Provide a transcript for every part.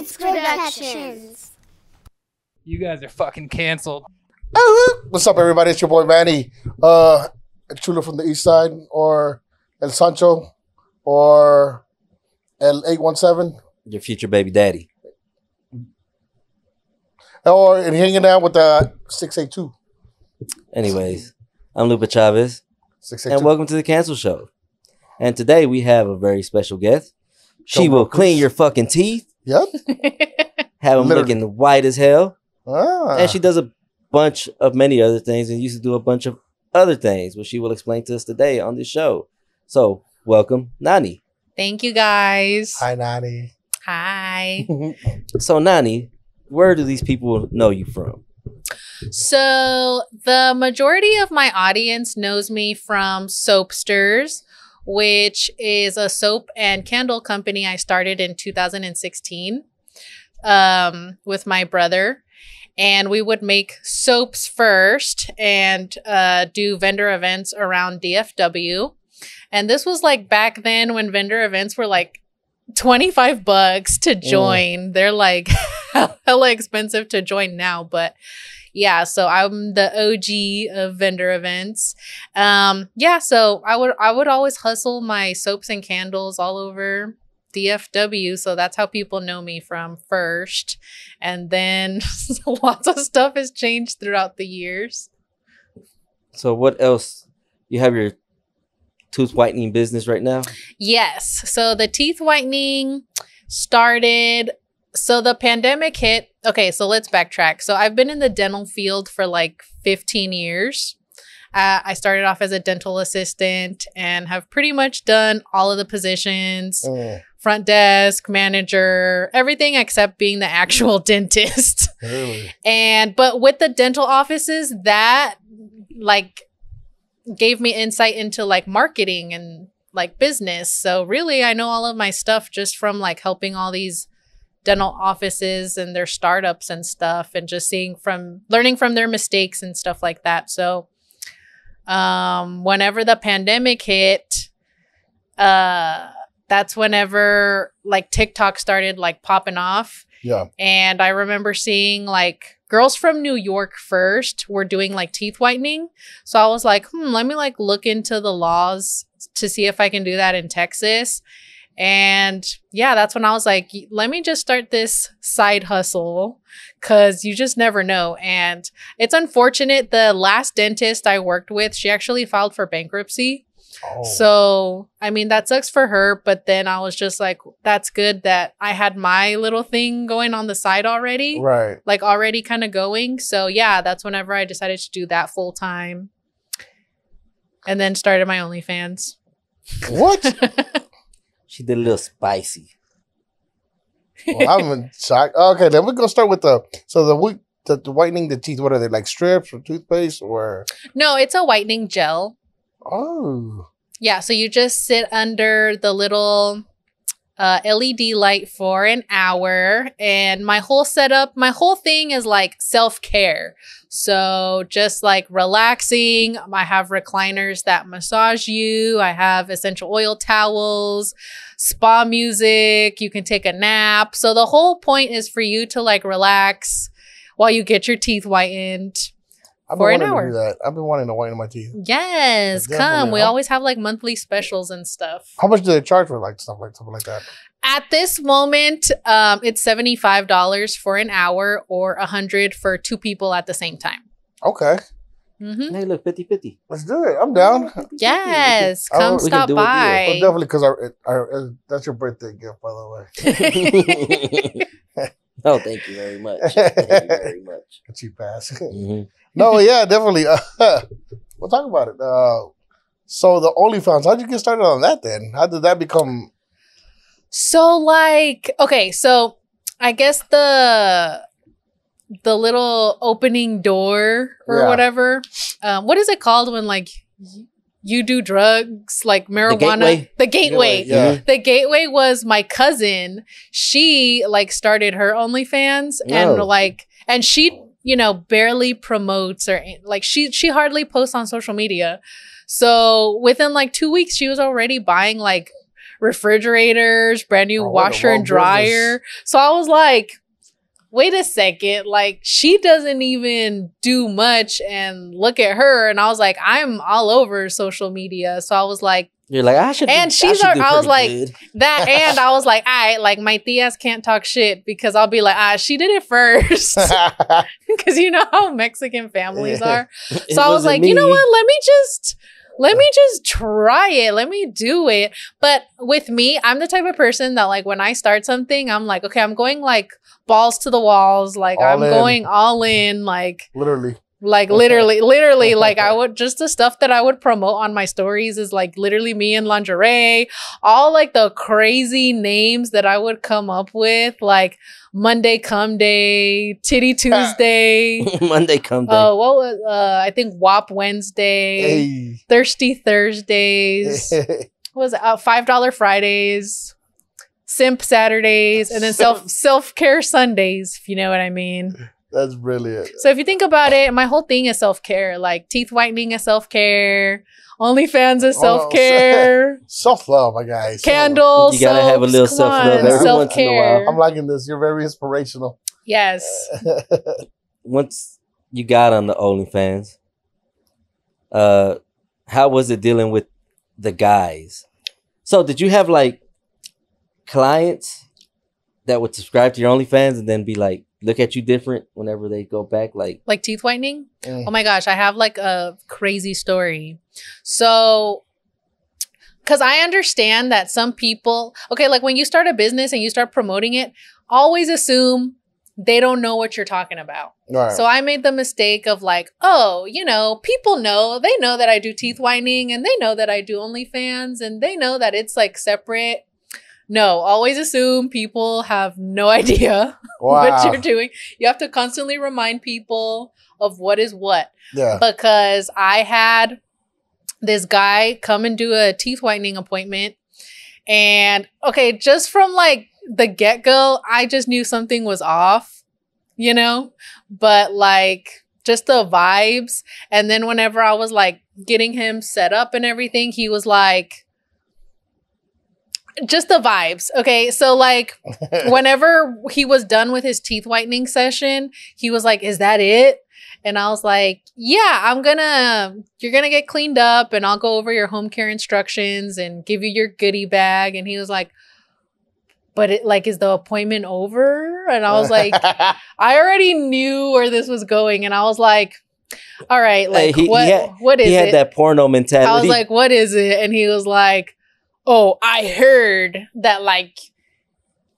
Roots Productions. You guys are fucking canceled. What's up, everybody? It's your boy Manny, uh, Chulo from the East Side, or El Sancho, or El Eight One Seven, Your future baby daddy. or and hanging out with the Six Eight Two. Anyways, I'm Lupa Chavez, Six Eight and welcome to the Cancel Show. And today we have a very special guest. She Joe will Marcus. clean your fucking teeth, Yep. have them Literally. looking white as hell, Ah. and she does a bunch of many other things and used to do a bunch of other things, which she will explain to us today on this show. So, welcome, Nani. Thank you guys. Hi, Nani. Hi. So, Nani, where do these people know you from? So, the majority of my audience knows me from Soapsters, which is a soap and candle company I started in 2016 um, with my brother. And we would make soaps first and uh, do vendor events around DFW. And this was like back then when vendor events were like 25 bucks to join. They're like hella expensive to join now, but yeah, so I'm the OG of vendor events. Um, yeah, so I would I would always hustle my soaps and candles all over DFW, so that's how people know me from first. And then lots of stuff has changed throughout the years. So, what else? You have your tooth whitening business right now? Yes. So the teeth whitening started. So the pandemic hit. Okay, so let's backtrack. So I've been in the dental field for like 15 years. Uh, I started off as a dental assistant and have pretty much done all of the positions Mm, front desk, manager, everything except being the actual dentist. really? And but with the dental offices, that like gave me insight into like marketing and like business. So really I know all of my stuff just from like helping all these dental offices and their startups and stuff and just seeing from learning from their mistakes and stuff like that. So um whenever the pandemic hit, uh that's whenever like TikTok started like popping off Yeah. and I remember seeing like girls from New York first were doing like teeth whitening. So I was like, hmm, let me like look into the laws to see if I can do that in Texas. And yeah, that's when I was like, let me just start this side hustle because you just never know. And it's unfortunate. The last dentist I worked with, she actually filed for bankruptcy. Oh. So, I mean, that sucks for her, but then I was just like, that's good that I had my little thing going on the side already, right. like already kind of going. So, yeah, that's whenever I decided to do that full time. And then started my OnlyFans. What? She did a little spicy. well, I'm in shock. Oh, okay, then we're gonna start with the so the we- the, the whitening the teeth. What are they like strips or toothpaste or? no, it's a whitening gel. Oh. Yeah, so you just sit under the little uh, LED light for an hour, and my whole setup, my whole thing is like self care. So just like relaxing. I have recliners that massage you. I have essential oil towels, spa music. You can take a nap. So the whole point is for you to like relax while you get your teeth whitened. I've been For an wanting hour. to do that. I've been wanting to whiten my teeth. Yes, come. We How- always have like monthly specials and stuff. How much do they charge for like stuff like something like that? At this moment, um, it's seventy-five dollars for an hour or a hundred for two people at the same time. Okay, Mm-hmm. Hey, look, 50 50. let's do it. I'm down. Yes, Oh, come we can stop do a by. Well, definitely because our, our uh, that's your birthday gift, by the way. oh, thank you very much. Thank you very much. A cheap ass. Mhm. No, yeah, definitely. Uh, we'll talk about it. Uh, so the OnlyFans, how'd you get started on that? Then how did that become? So like, okay, so I guess the the little opening door or Yeah. whatever. Um, what is it called when like you do drugs like marijuana? gateway? The gateway. Yeah. The gateway was my cousin. She like started her OnlyFans and Oh. like and she, you know, barely promotes or like she she hardly posts on social media. So within like 2 weeks she was already buying like refrigerators, brand new Oh, washer and dryer. So I was like, wait a second, like she doesn't even do much and look at her. And I was like, I'm all over social media. So I was like, You're like, I should. And do, she's our- I was like, good. that and I was like, I like my tias can't talk shit because I'll be like, ah, she did it first. Because you know how Mexican families are. It So I was like, you know what? Let me just let me just try it. Let me do it. But with me, I'm the type of person that like when I start something, I'm like, okay, I'm going like balls to the walls. Like All I'm in. going all in. Like Literally. Like literally, literally, like I would just the stuff that I would promote on my stories is like literally me in lingerie, all like the crazy names that I would come up with, like Monday Come Day, Titty Tuesday. Monday come day. Oh, what was uh I think WAP Wednesday, Hey. Thirsty Thursdays, was? Uh, five dollar Fridays, Simp Saturdays, and then self self care Sundays, if you know what I mean. That's brilliant. So if you think about it, my whole thing is self care. Like teeth whitening is self care. OnlyFans is Oh, self care. Self love, my guys. Candles. You gotta have a little self-love every Self once in a while. I'm liking this. You're very inspirational. Yes. Once you got on the OnlyFans, uh, how was it dealing with the guys? So did you have like clients that would subscribe to your OnlyFans and then be like look at you different whenever they go back? Like, Like teeth whitening. Mm. Oh my gosh, I have like a crazy story. So, because I understand that some people, okay, like when you start a business and you start promoting it, always assume they don't know what you're talking about. Right. So I made the mistake of like, oh, you know, people know, they know that I do teeth whitening and they know that I do OnlyFans and they know that it's like separate. No, always assume people have no idea what you're doing. You have to constantly remind people of what is what Yeah. because I had this guy come and do a teeth whitening appointment. And okay, just from like the get go, I just knew something was off, you know? But like just the vibes. And then whenever I was like getting him set up and everything, he was like, just the vibes. Okay. So, like, whenever he was done with his teeth whitening session, he was like, Is that it? And I was like, Yeah, I'm gonna, you're gonna get cleaned up and I'll go over your home care instructions and give you your goodie bag. And he was like, But it, like, is the appointment over? And I was like, I already knew where this was going. And I was like, All right, like, he- he what, had- what is he had it? that porno mentality. I was like, what is it? And he was like, oh, I heard that like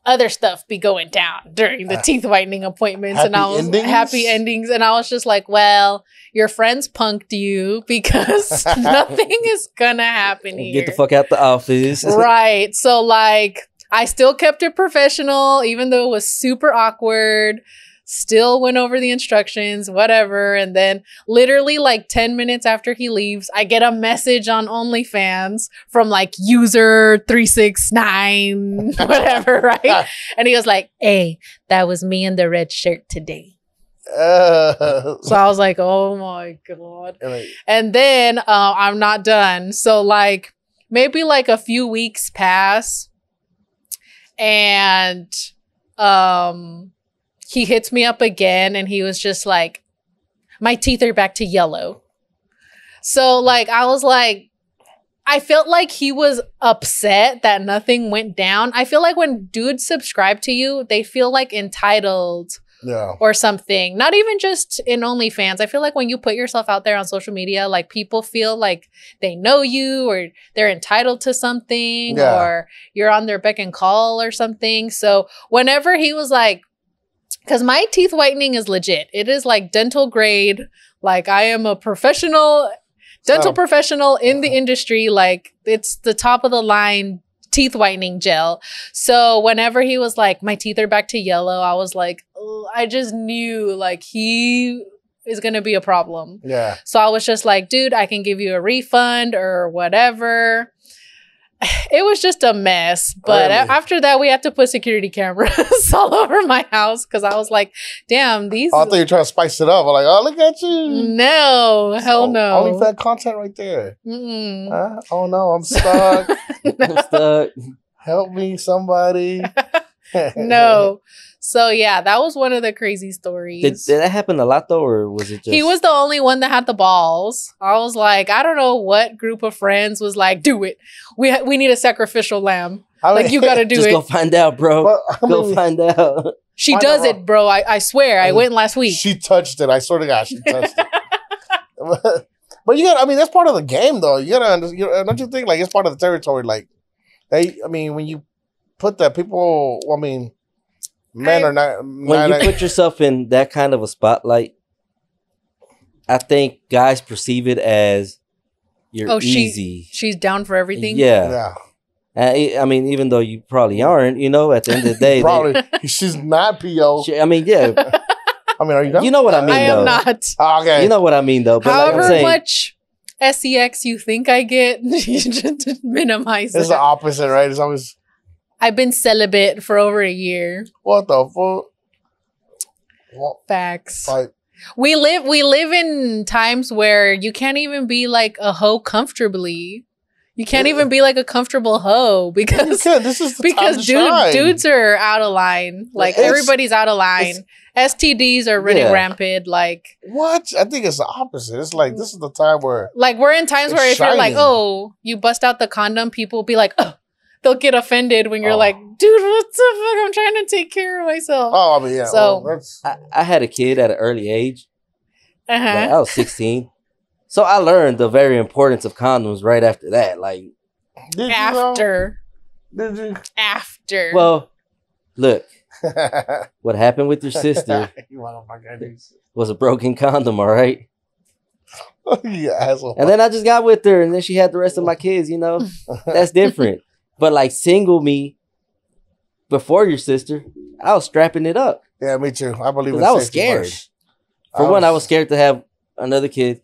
other stuff be going down during the Uh, teeth whitening appointments. and I was endings? happy endings. And I was just like, well, your friends punked you because nothing is gonna happen here. get the fuck out the office. right. So like I still kept it professional, even though it was super awkward. Still went over the instructions, whatever. And then literally like 10 minutes after he leaves, I get a message on OnlyFans from like user 369, whatever, right? And he was like, Hey, that was me in the red shirt today. Uh, So I was like, Oh my God. and like, And then uh, I'm not done. So like maybe like a few weeks pass, and um, he hits me up again, and he was just like, "My teeth are back to yellow." So like I was like. I felt like he was upset that nothing went down. I feel like when dudes subscribe to you, they feel like entitled yeah. or something. Not even just in OnlyFans. I feel like when you put yourself out there on social media, like people feel like they know you or they're entitled to something Yeah. or you're on their beck and call or something. So whenever he was like, because my teeth whitening is legit, it is like dental grade. Like I am a professional dental professional in the uh-huh. industry. Like it's the top of the line teeth whitening gel. So whenever he was like, my teeth are back to yellow, I was like, I just knew like he is going to be a problem. Yeah. So I was just like, dude, I can give you a refund or whatever. it was just a mess. But Really? a- after that, we had to put security cameras all over my house because I was like, damn, these. Oh, I thought you were trying to spice it up. I'm like, oh, look at you. no, hell Oh, no. Only fat content right there. Mm-mm. Huh? Oh no, I'm stuck. I'm stuck. Help me, somebody. no. So yeah, that was one of the crazy stories. Did, did that happen a lot though, or was it just? he was the only one that had the balls. I was like, I don't know what group of friends was like, do it. We ha- we need a sacrificial lamb. I Like you got to do Just it. go find out, bro. But, I go find out. she Find does out. it, bro. I, I swear. I And went last week. She touched it. I swear to God, she touched it. but you got. I mean, that's part of the game, though. You gotta. under- You don't you think like it's part of the territory? Like they. I mean, when you put that, people. I mean, men I- are not. when not- you put yourself in that kind of a spotlight, I think guys perceive it as you're Oh, she- easy. She's down for everything. Yeah. yeah, I I mean, even though you probably aren't, you know, at the end of the day, they- probably she's not po. she- I mean, yeah, I mean, are you? Not? you know what I mean, I am though. not. Okay. You know what I mean, though. But like I'm However saying, much sex you think I get, you just minimize it. it's it. the opposite, right? It's always I've been celibate for over a year. what the fuck. Well, Facts. like, We live we live in times where you can't even be like a hoe comfortably. You can't even be like a comfortable hoe because. This is the time because dude, dudes are out of line. Like It's- everybody's out of line. STDs are running Yeah. rampant. Like What? I think it's the opposite. It's like this is the time where like we're in times where if you're like, oh, you bust out the condom, people will be like, oh, they'll get offended when you're Oh. like, dude, what the fuck? I'm trying to take care of myself. oh, I mean, yeah. So- well, that's I, I had a kid at an early age. Uh-huh. Like, I was 16. So I learned the very importance of condoms right after that. Like, did you know? after, Did you? after. well, look, what happened with your sister you was a broken condom, all right? you asshole. And then I just got with her, and then she had the rest of my kids, you know? That's different. But like, single me before your sister, I was strapping it up. yeah, me too. I believe in 'Cause I was safety scared. first. For one, I was scared to have another kid.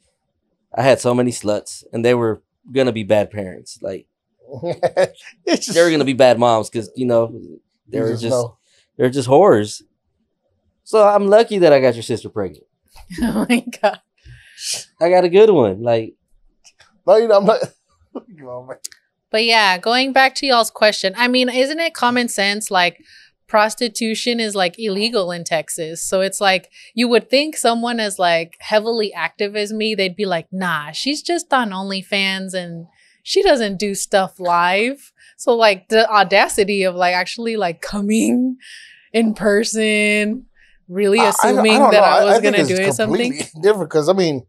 I had so many sluts, and they were gonna be bad parents. Like, just, they were gonna be bad moms because, you know, they you were just, know. they're just whores. So I'm lucky that I got your sister pregnant. oh my god. I got a good one. Like, No, you know, I'm not. You know, man. But yeah, going back to y'all's question, I mean, isn't it common sense? Like, prostitution is like illegal in Texas. So it's like, you would think someone as like heavily active as me, they'd be like, nah, she's just on OnlyFans and she doesn't do stuff live. So, like, the audacity of like actually like coming in person, really I- I don't- assuming don't that know. I was to do it something. Different because I mean,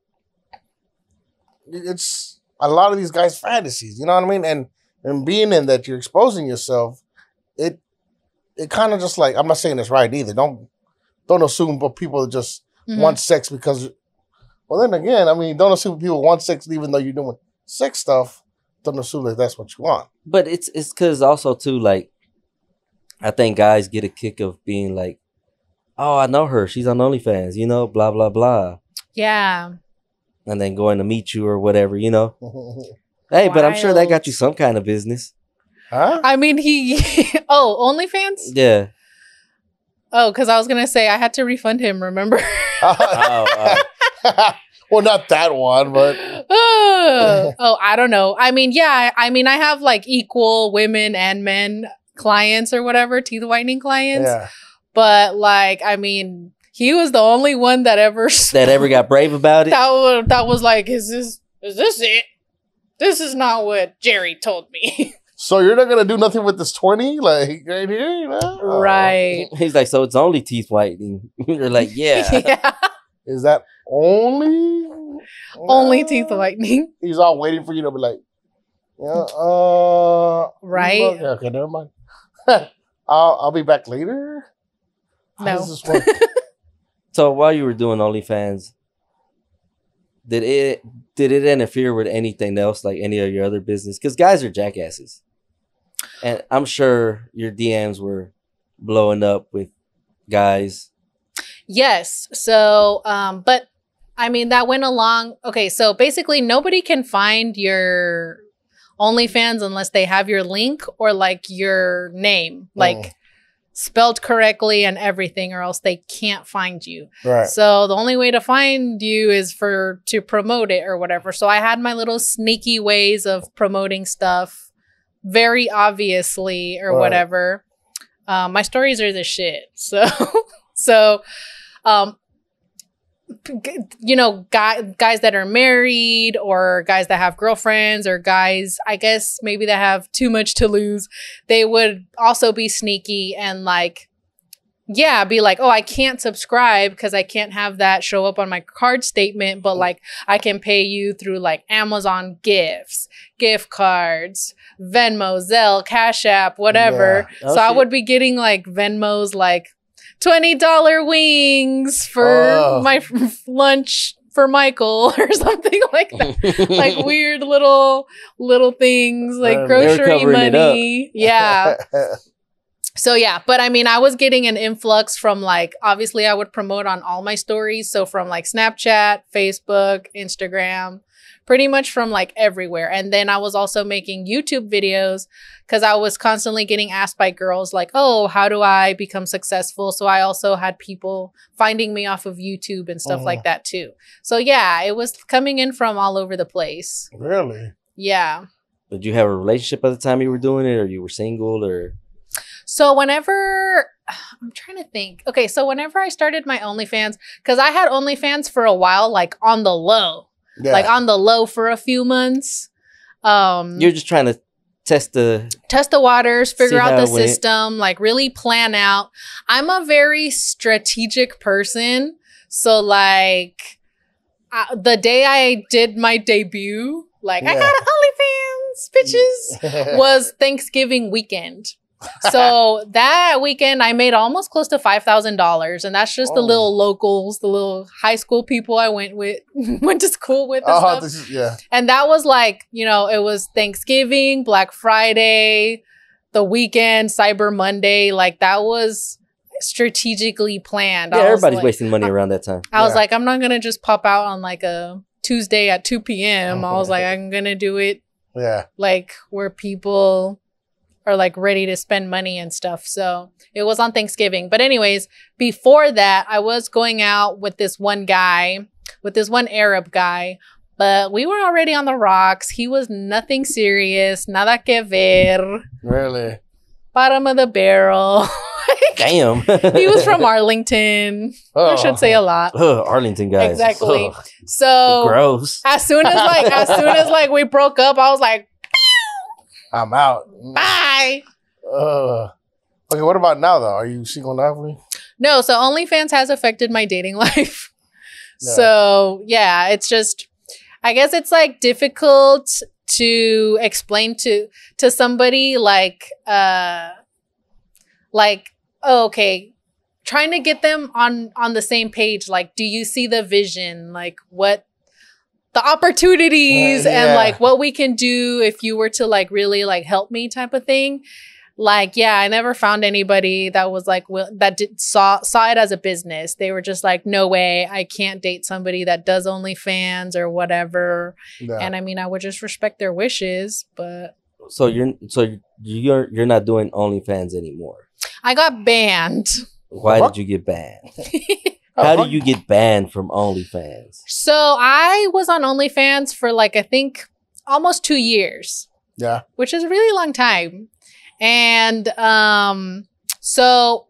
it's a lot of these guys' fantasies. You know what I mean? And and being in that, you're exposing yourself. It it kind of just like I'm not saying it's right either. Don't don't assume but people just Mhm. want sex because. Well, then again, I mean, don't assume people want sex even though you're doing sex stuff. Don't assume that that's what you want. but it's it's because also too like, I think guys get a kick of being like, oh, I know her. She's on OnlyFans. You know, blah blah blah, Yeah. And then going to meet you or whatever. You know, hey, but I'm sure that got you some kind of business. huh? I mean, he, oh, OnlyFans? Yeah. Oh, because I was gonna say I had to refund him. Remember? oh, well, not that one, but oh, oh, I don't know. I mean, yeah. I I mean, I have like equal women and men clients or whatever, teeth whitening clients. yeah. But like, I mean, he was the only one that ever that ever got brave about it. that was, that was like, is this is this it? This is not what Jerry told me. So you're not gonna do nothing with this twenty, like right here, you know? Right. He's like, so it's only teeth whitening. You're like, yeah. yeah. Is that only Only Uh, teeth whitening. He's all waiting for you to be like, yeah, uh, Right. Okay, okay, never mind. I'll I'll be back later. How No. Does this work? So while you were doing OnlyFans, did it did it interfere with anything else, like any of your other business? Because guys are jackasses, and I'm sure your DMs were blowing up with guys. Yes. So, um, but I mean, that went along. Okay. So basically, nobody can find your OnlyFans unless they have your link or like your name, like Mm. Spelled correctly and everything, or else they can't find you. Right. So the only way to find you is for to promote it or whatever. So I had my little sneaky ways of promoting stuff, very obviously or Right. whatever. Um, my stories are the shit. So, so, um, you know, guy, guys that are married or guys that have girlfriends or guys, I guess maybe that have too much to lose, they would also be sneaky and like, yeah, be like, oh, I can't subscribe because I can't have that show up on my card statement, but mm. like I can pay you through like Amazon gifts, gift cards, Venmo, Zelle, Cash App, whatever. Yeah. Oh, so I would be getting like Venmos like $20 wings for Oh. my lunch for Michael or something like that. like weird little little things like Um, grocery covering it up. money. Yeah. So yeah, but I mean, I was getting an influx from like obviously I would promote on all my stories, so from like Snapchat, Facebook, Instagram, pretty much from like everywhere. And then I was also making YouTube videos cuz I was constantly getting asked by girls like, "Oh, how do I become successful?" So I also had people finding me off of YouTube and stuff like oh. that too. So yeah, it was coming in from all over the place. really? Yeah. Did you have a relationship at the time you were doing it, or you were single, or So whenever I'm trying to think. Okay, so whenever I started my OnlyFans, because I had OnlyFans for a while, like on the low, Yeah. like on the low for a few months. Um, you're just trying to test the? test the waters, figure out the system, like really plan out. I'm a very strategic person, so like uh, the day I did my debut, like I Yeah. got OnlyFans, bitches was Thanksgiving weekend. So that weekend, I made almost close to five thousand dollars, and that's just the Oh. little locals, the little high school people I went with, went to school with, and oh, stuff. this is yeah. And that was like, you know, it was Thanksgiving, Black Friday, the weekend, Cyber Monday. Like that was strategically planned. Yeah, everybody's like- wasting money around that time. I was like, I'm not gonna just pop out on like a Tuesday at 2 p.m. Oh, I was like, I'm gonna do it Yeah. like where people are like ready to spend money and stuff. So it was on Thanksgiving. But anyways, before that, I was going out with this one guy, with this one Arab guy, but we were already on the rocks. He was nothing serious, nada que ver, Really. bottom of the barrel. Damn. he was from Arlington. I oh. should say a lot. Ugh, Arlington guys. Exactly. Ugh, So gross. as soon as like as soon as like we broke up, I was like, I'm out. bye. Uh, okay, what about now though? Are you single now? No, so OnlyFans has affected my dating life. Yeah. So yeah, it's just I guess it's like difficult to explain to to somebody like uh like oh, okay trying to get them on on the same page like do you see the vision like what the opportunities Uh, and like what we can do if you were to like really like help me type of thing like yeah i never found anybody that was like will, that did saw saw it as a business they were just like no way i can't date somebody that does onlyfans or whatever Yeah. and i mean i would just respect their wishes but So you're so you're you're not doing OnlyFans anymore. i got banned Why What? did you get banned? How fuck. do you get banned from OnlyFans? so i was on onlyfans for like i think almost two years Yeah. which is a really long time. And um, so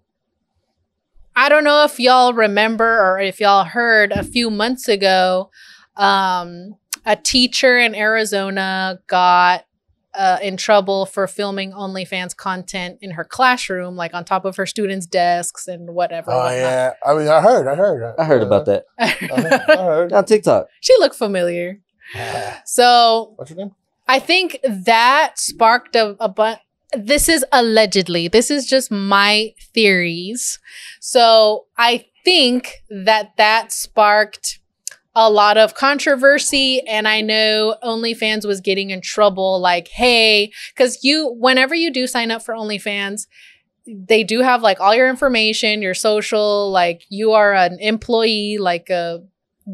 I don't know if y'all remember or if y'all heard a few months ago, um, a teacher in Arizona got uh, in trouble for filming OnlyFans content in her classroom, like on top of her students' desks and whatever. Oh yeah. I mean, I heard. I heard. I heard about that I heard. I on TikTok. she looked familiar. So What's your name? I think that sparked a, a bu- This is allegedly. This is just my theories. So I think that that sparked a lot of controversy, and I know OnlyFans was getting in trouble. Like, hey, because you, whenever you do sign up for OnlyFans, they do have like all your information, your social, like you are an employee, like a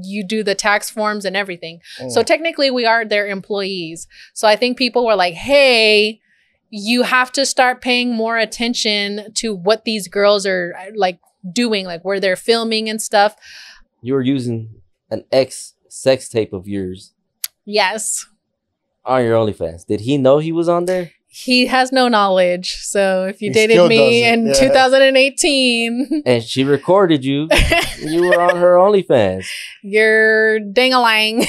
you do the tax forms and everything. So Mm. technically, we are their employees. So I think people were like, hey, you have to start paying more attention to what these girls are like doing, like where they're filming and stuff. You were using an ex sex tape of yours Yes. on your OnlyFans. Did he know he was on there? He has no knowledge. So if you He dated me doesn't, in yeah. 2018, And she recorded you. you were on her OnlyFans. you're ding-a-lang.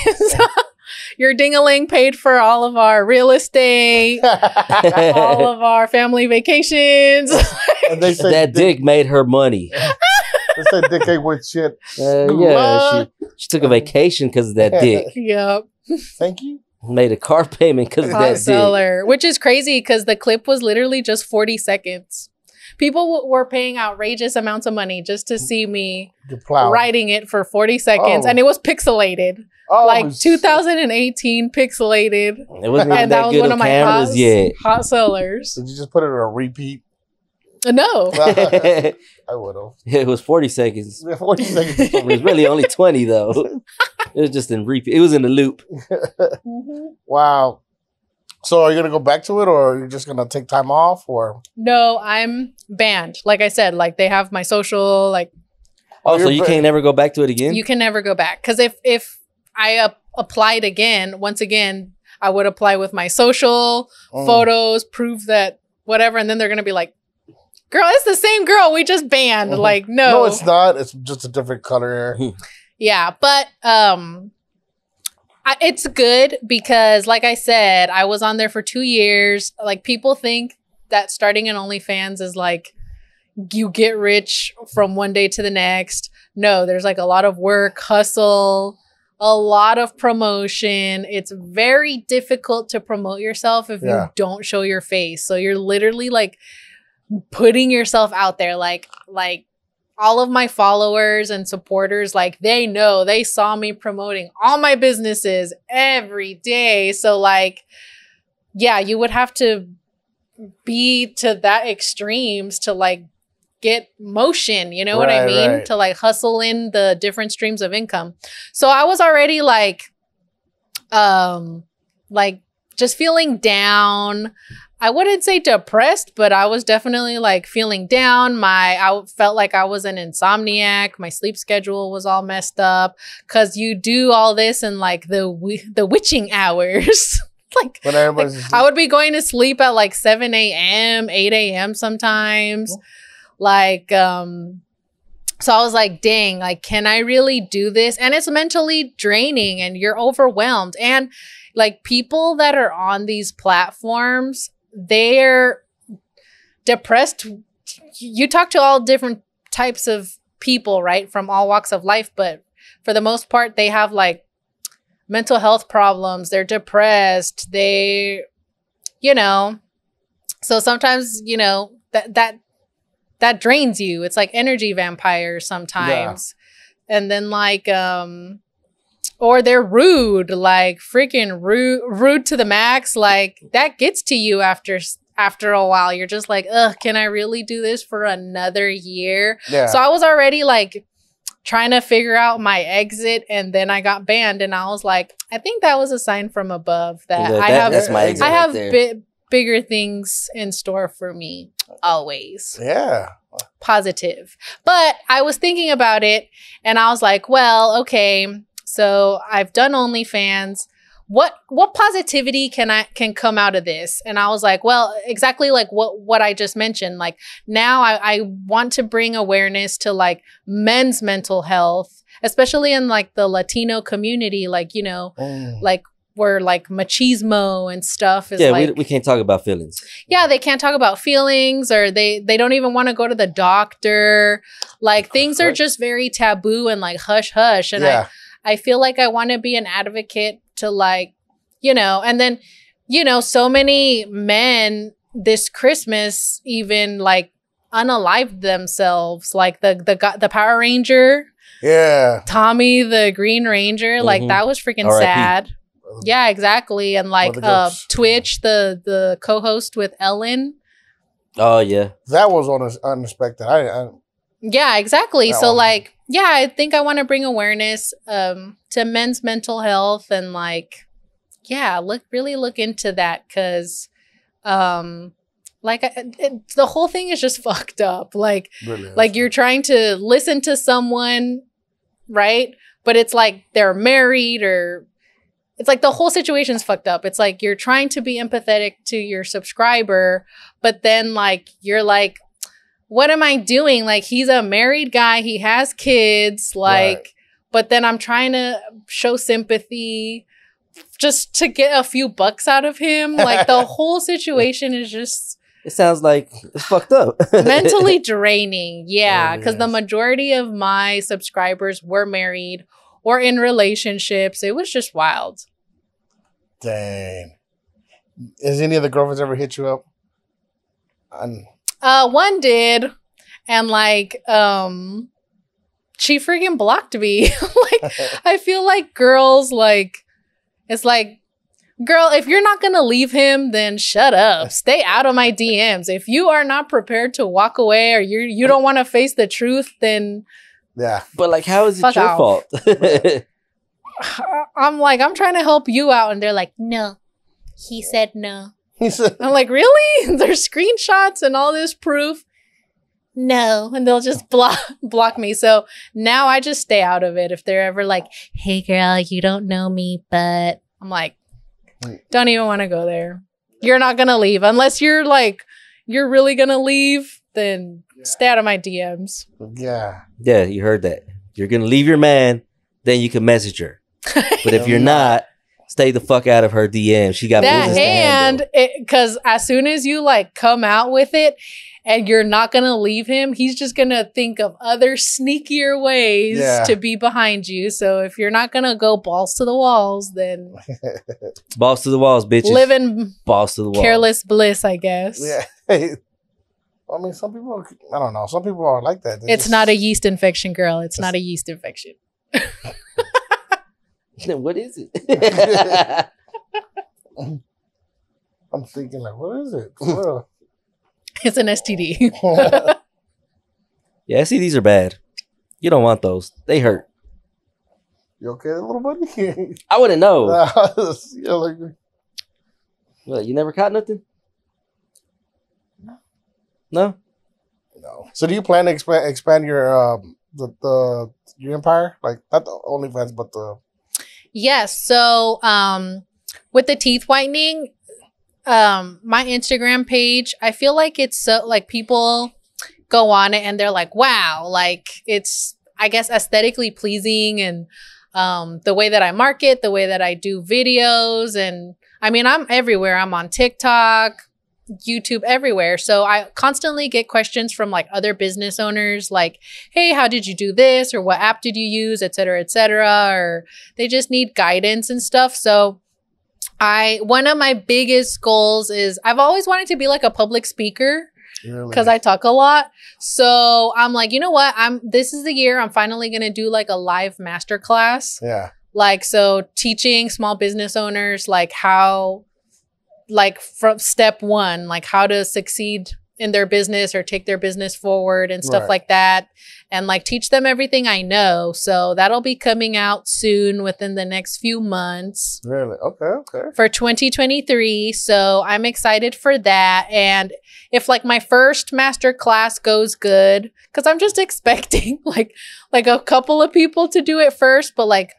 your ding-a-ling paid for all of our real estate, all of our family vacations. and they say that dick made her money. They say dick ain't worth shit. Uh, yeah, she, she took a vacation because of that dick. yep. Thank you. Made a car payment because of Hot that dick. seller, which is crazy because the clip was literally just 40 seconds. People w- were paying outrageous amounts of money just to see me You writing it for 40 seconds, Oh. and it was pixelated. Oh, like shit. 2018 pixelated. It wasn't even And that that was good one of of my cameras hot, yet. hot sellers. Did you just put it on a repeat? No. I would have. It was 40 seconds. Forty seconds. It was really only 20 though. It was just in repeat. It was in the loop. wow. So are you gonna go back to it, or are you just gonna take time off, or No, I'm banned. Like I said, like they have my social, like Oh, so you're you ba- can't never go back to it again? you can never go back. Because if if I up applied again, once again, I would apply with my social Mm. photos, prove that whatever, and then they're gonna be like, "Girl, it's the same girl we just banned." Mhm. Like, no, No, it's not. It's just a different color. Yeah, but um I, it's good because like I said, I was on there for 2 years. Like people think that starting an OnlyFans is like you get rich from one day to the next. No, there's like a lot of work, hustle, a lot of promotion. It's very difficult to promote yourself if Yeah. you don't show your face. So you're literally like putting yourself out there like like all of my followers and supporters like they know they saw me promoting all my businesses every day. So like yeah you would have to be to that extremes to like get motion you know what i mean? right. to like hustle in the different streams of income. So i was already like um like just feeling down I wouldn't say depressed, but I was definitely like feeling down. My I felt like I was an insomniac. My sleep schedule was all messed up cuz you do all this in like the the witching hours. like like, I would be going to sleep at like 7 a.m., 8 a.m. sometimes. Like, um, so I was like, dang, like, can I really do this? And it's mentally draining and you're overwhelmed. And like people that are on these platforms, they're depressed. You talk to all different types of people, right? From all walks of life, but for the most part, they have like mental health problems. They're depressed. They, you know, so sometimes, you know, that, that, that drains you. It's like energy vampires sometimes. And then like, um, or they're rude, like freaking rude, rude to the max. Like that gets to you after, after a while. You're just like, ugh, can I really do this for another year? yeah. So I was already like trying to figure out my exit, and then I got banned, and I was like, I think that was a sign from above that That- I have that's my exit I have bi- bigger things in store for me always yeah. positive. But I was thinking about it, and I was like, well, okay, so I've done OnlyFans. What what positivity can I can come out of this? And I was like, well, exactly like what what I just mentioned. Like now I, I want to bring awareness to like men's mental health, especially in like the Latino community, like, you know, Mm. like where like machismo and stuff is yeah, like we, we can't talk about feelings. yeah they can't talk about feelings or they they don't even want to go to the doctor like things are just very taboo and like hush hush and yeah. i i feel like i want to be an advocate to like you know and then you know so many men this christmas even like unalived themselves like the the the power ranger Yeah. tommy the green ranger like Mhm. that was freaking R.I.P.. sad yeah exactly and like the uh twitch the the co-host with ellen Oh yeah. That was un- unexpected. I, I Yeah, exactly. That so one. like, yeah, I think I want to bring awareness um to men's mental health and like yeah, look really look into that cuz um like I- it, the whole thing is just fucked up. Like Really. like you're trying to listen to someone, right? But it's like they're married or it's like the whole situation's fucked up. It's like you're trying to be empathetic to your subscriber, but then like you're like, what am I doing? Like he's a married guy, he has kids, like, Right. but then I'm trying to show sympathy just to get a few bucks out of him. Like the whole situation is just It sounds like it's fucked up. mentally draining. Yeah, Really because the majority of my subscribers were married or in relationships. It was just wild. Dang. Has any of the girlfriends ever hit you up? And Uh, one did, and like, um, she freaking blocked me. like, I feel like girls like, it's like. Girl, if you're not gonna leave him, then shut up. Stay out of my DMs. If you are not prepared to walk away or you you don't want to face the truth, then yeah. but like, how is it Fuck your off. fault? I'm like, I'm trying to help you out. And they're like, no. He said no. He said, I'm like, really? There's screenshots and all this proof. No. And they'll just block block me. So now I just stay out of it. If they're ever like, hey girl, you don't know me, but I'm like, don't even want to go there. You're not gonna leave. Unless you're like, you're really gonna leave, then stay out of my DMs. yeah. yeah, you heard that. You're gonna leave your man, then you can message her. But if you're not, stay the fuck out of her DM. She got that business to handle. and because as soon as you like come out with it and you're not gonna leave him he's just gonna think of other sneakier ways Yeah. to be behind you so if you're not gonna go balls to the walls then Balls to the walls, bitches. live in balls to the walls. careless bliss i guess Yeah. I mean, some people, I don't know. Some people are like that. They it's just- not a yeast infection girl it's not a yeast infection what is it? I'm thinking, like, what is it? Well, it's an std yeah, STDs are bad. You don't want those. They hurt. you okay, little buddy? I wouldn't know. yeah, like, What, you never caught nothing? No. no. So, do you plan to expand expand your um the the your empire? Like, not the OnlyFans, but the Yes. So, um, with the teeth whitening, um, my Instagram page, I feel like it's so like people go on it and they're like, wow, like it's, I guess, aesthetically pleasing and um, the way that I market, the way that I do videos. And I mean, I'm everywhere. I'm on TikTok, YouTube, everywhere. So I constantly get questions from like other business owners like, hey, how did you do this? Or what app did you use? Et cetera, et cetera. Or they just need guidance and stuff. So I one of my biggest goals is I've always wanted to be like a public speaker because I talk a lot. So I'm like, you know what? I'm this is the year I'm finally gonna do like a live master class. yeah, Like so teaching small business owners like how like from step one, like how to succeed in their business or take their business forward and stuff Right. like that. And like teach them everything I know. So that'll be coming out soon within the next few months really, okay, okay. for 2023. So I'm excited for that. And if like my first master class goes good, because I'm just expecting like like a couple of people to do it first, but like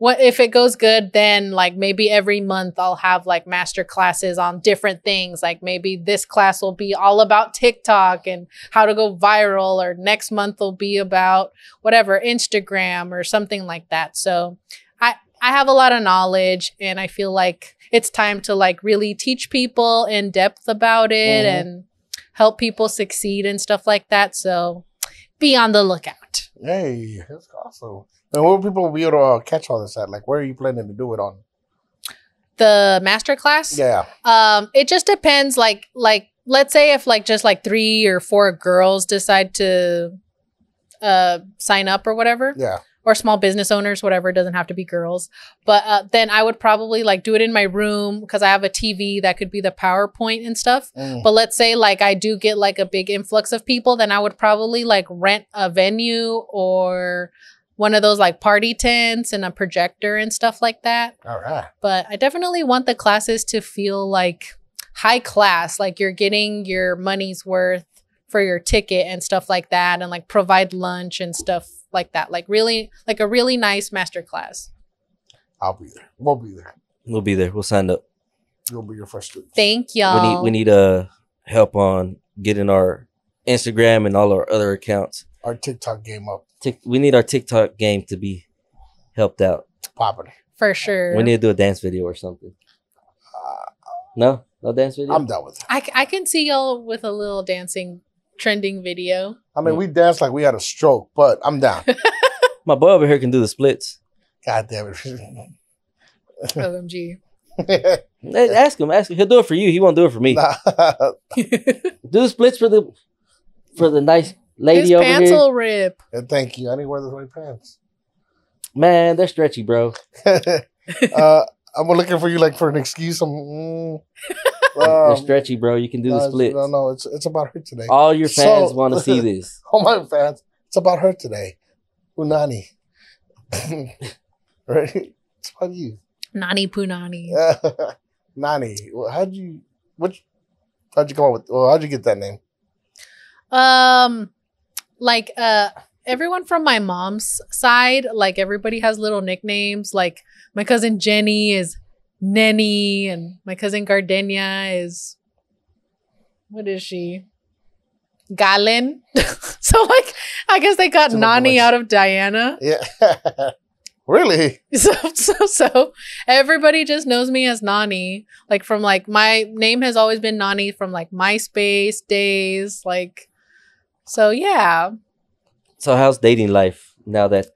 what if it goes good, then like maybe every month I'll have like master classes on different things. Like maybe this class will be all about TikTok and how to go viral, or next month will be about whatever, Instagram or something like that. So I I have a lot of knowledge and I feel like it's time to like really teach people in depth about it Mhm. and help people succeed and stuff like that. So be on the lookout. Hey, that's awesome. And where will people be able to uh, catch all this at? Like, where are you planning to do it on? The master class, Yeah, um, it just depends. Like, like let's say if like just like three or four girls decide to uh sign up or whatever, yeah, or small business owners, whatever. It doesn't have to be girls. But uh, then I would probably like do it in my room because I have a TV that could be the PowerPoint and stuff. Mm. But let's say like I do get like a big influx of people, then I would probably like rent a venue or one of those like party tents and a projector and stuff like that. All right. But I definitely want the classes to feel like high class, like you're getting your money's worth for your ticket and stuff like that and like provide lunch and stuff like that. Like really like a really nice master class. I'll be there. We'll be there. We'll be there. We'll sign up. You'll be your first student. Thank y'all. We need we need uh help on getting our Instagram and all our other accounts. Our TikTok game up, Tik we need our TikTok game to be helped out. popping. for sure. We need to do a dance video or something. No, no dance video. I'm done with it. I, c- I can see y'all with a little dancing trending video. I mean, we danced like we had a stroke, but I'm down. My boy over here can do the splits. God damn it. OMG. Hey, ask him. Ask him. He'll do it for you. He won't do it for me. Nah. Do the splits for the for the nice lady His over pants here. will rip. And Thank you. I didn't wear the white pants. Man, they're stretchy, bro. uh, I'm looking for you like for an excuse. I'm, mm, they're um, stretchy, bro. You can do no, the split. No, no, it's it's about her today. All your fans So- want to see this. All my fans, it's about her today. Unani. right? It's about you. Nani punani. Nani. Well, how'd you which how'd you come up with well, how'd you get that name? Um, like uh, everyone from my mom's side, like everybody has little nicknames. Like my cousin Jenny is Nenny, and my cousin Gardenia is what is she? Galen. so like, I guess they got Nani out of Diana. Yeah. really? So, so, so everybody just knows me as Nani. Like from like my name has always been Nani from like MySpace days. Like, so yeah. So how's dating life now that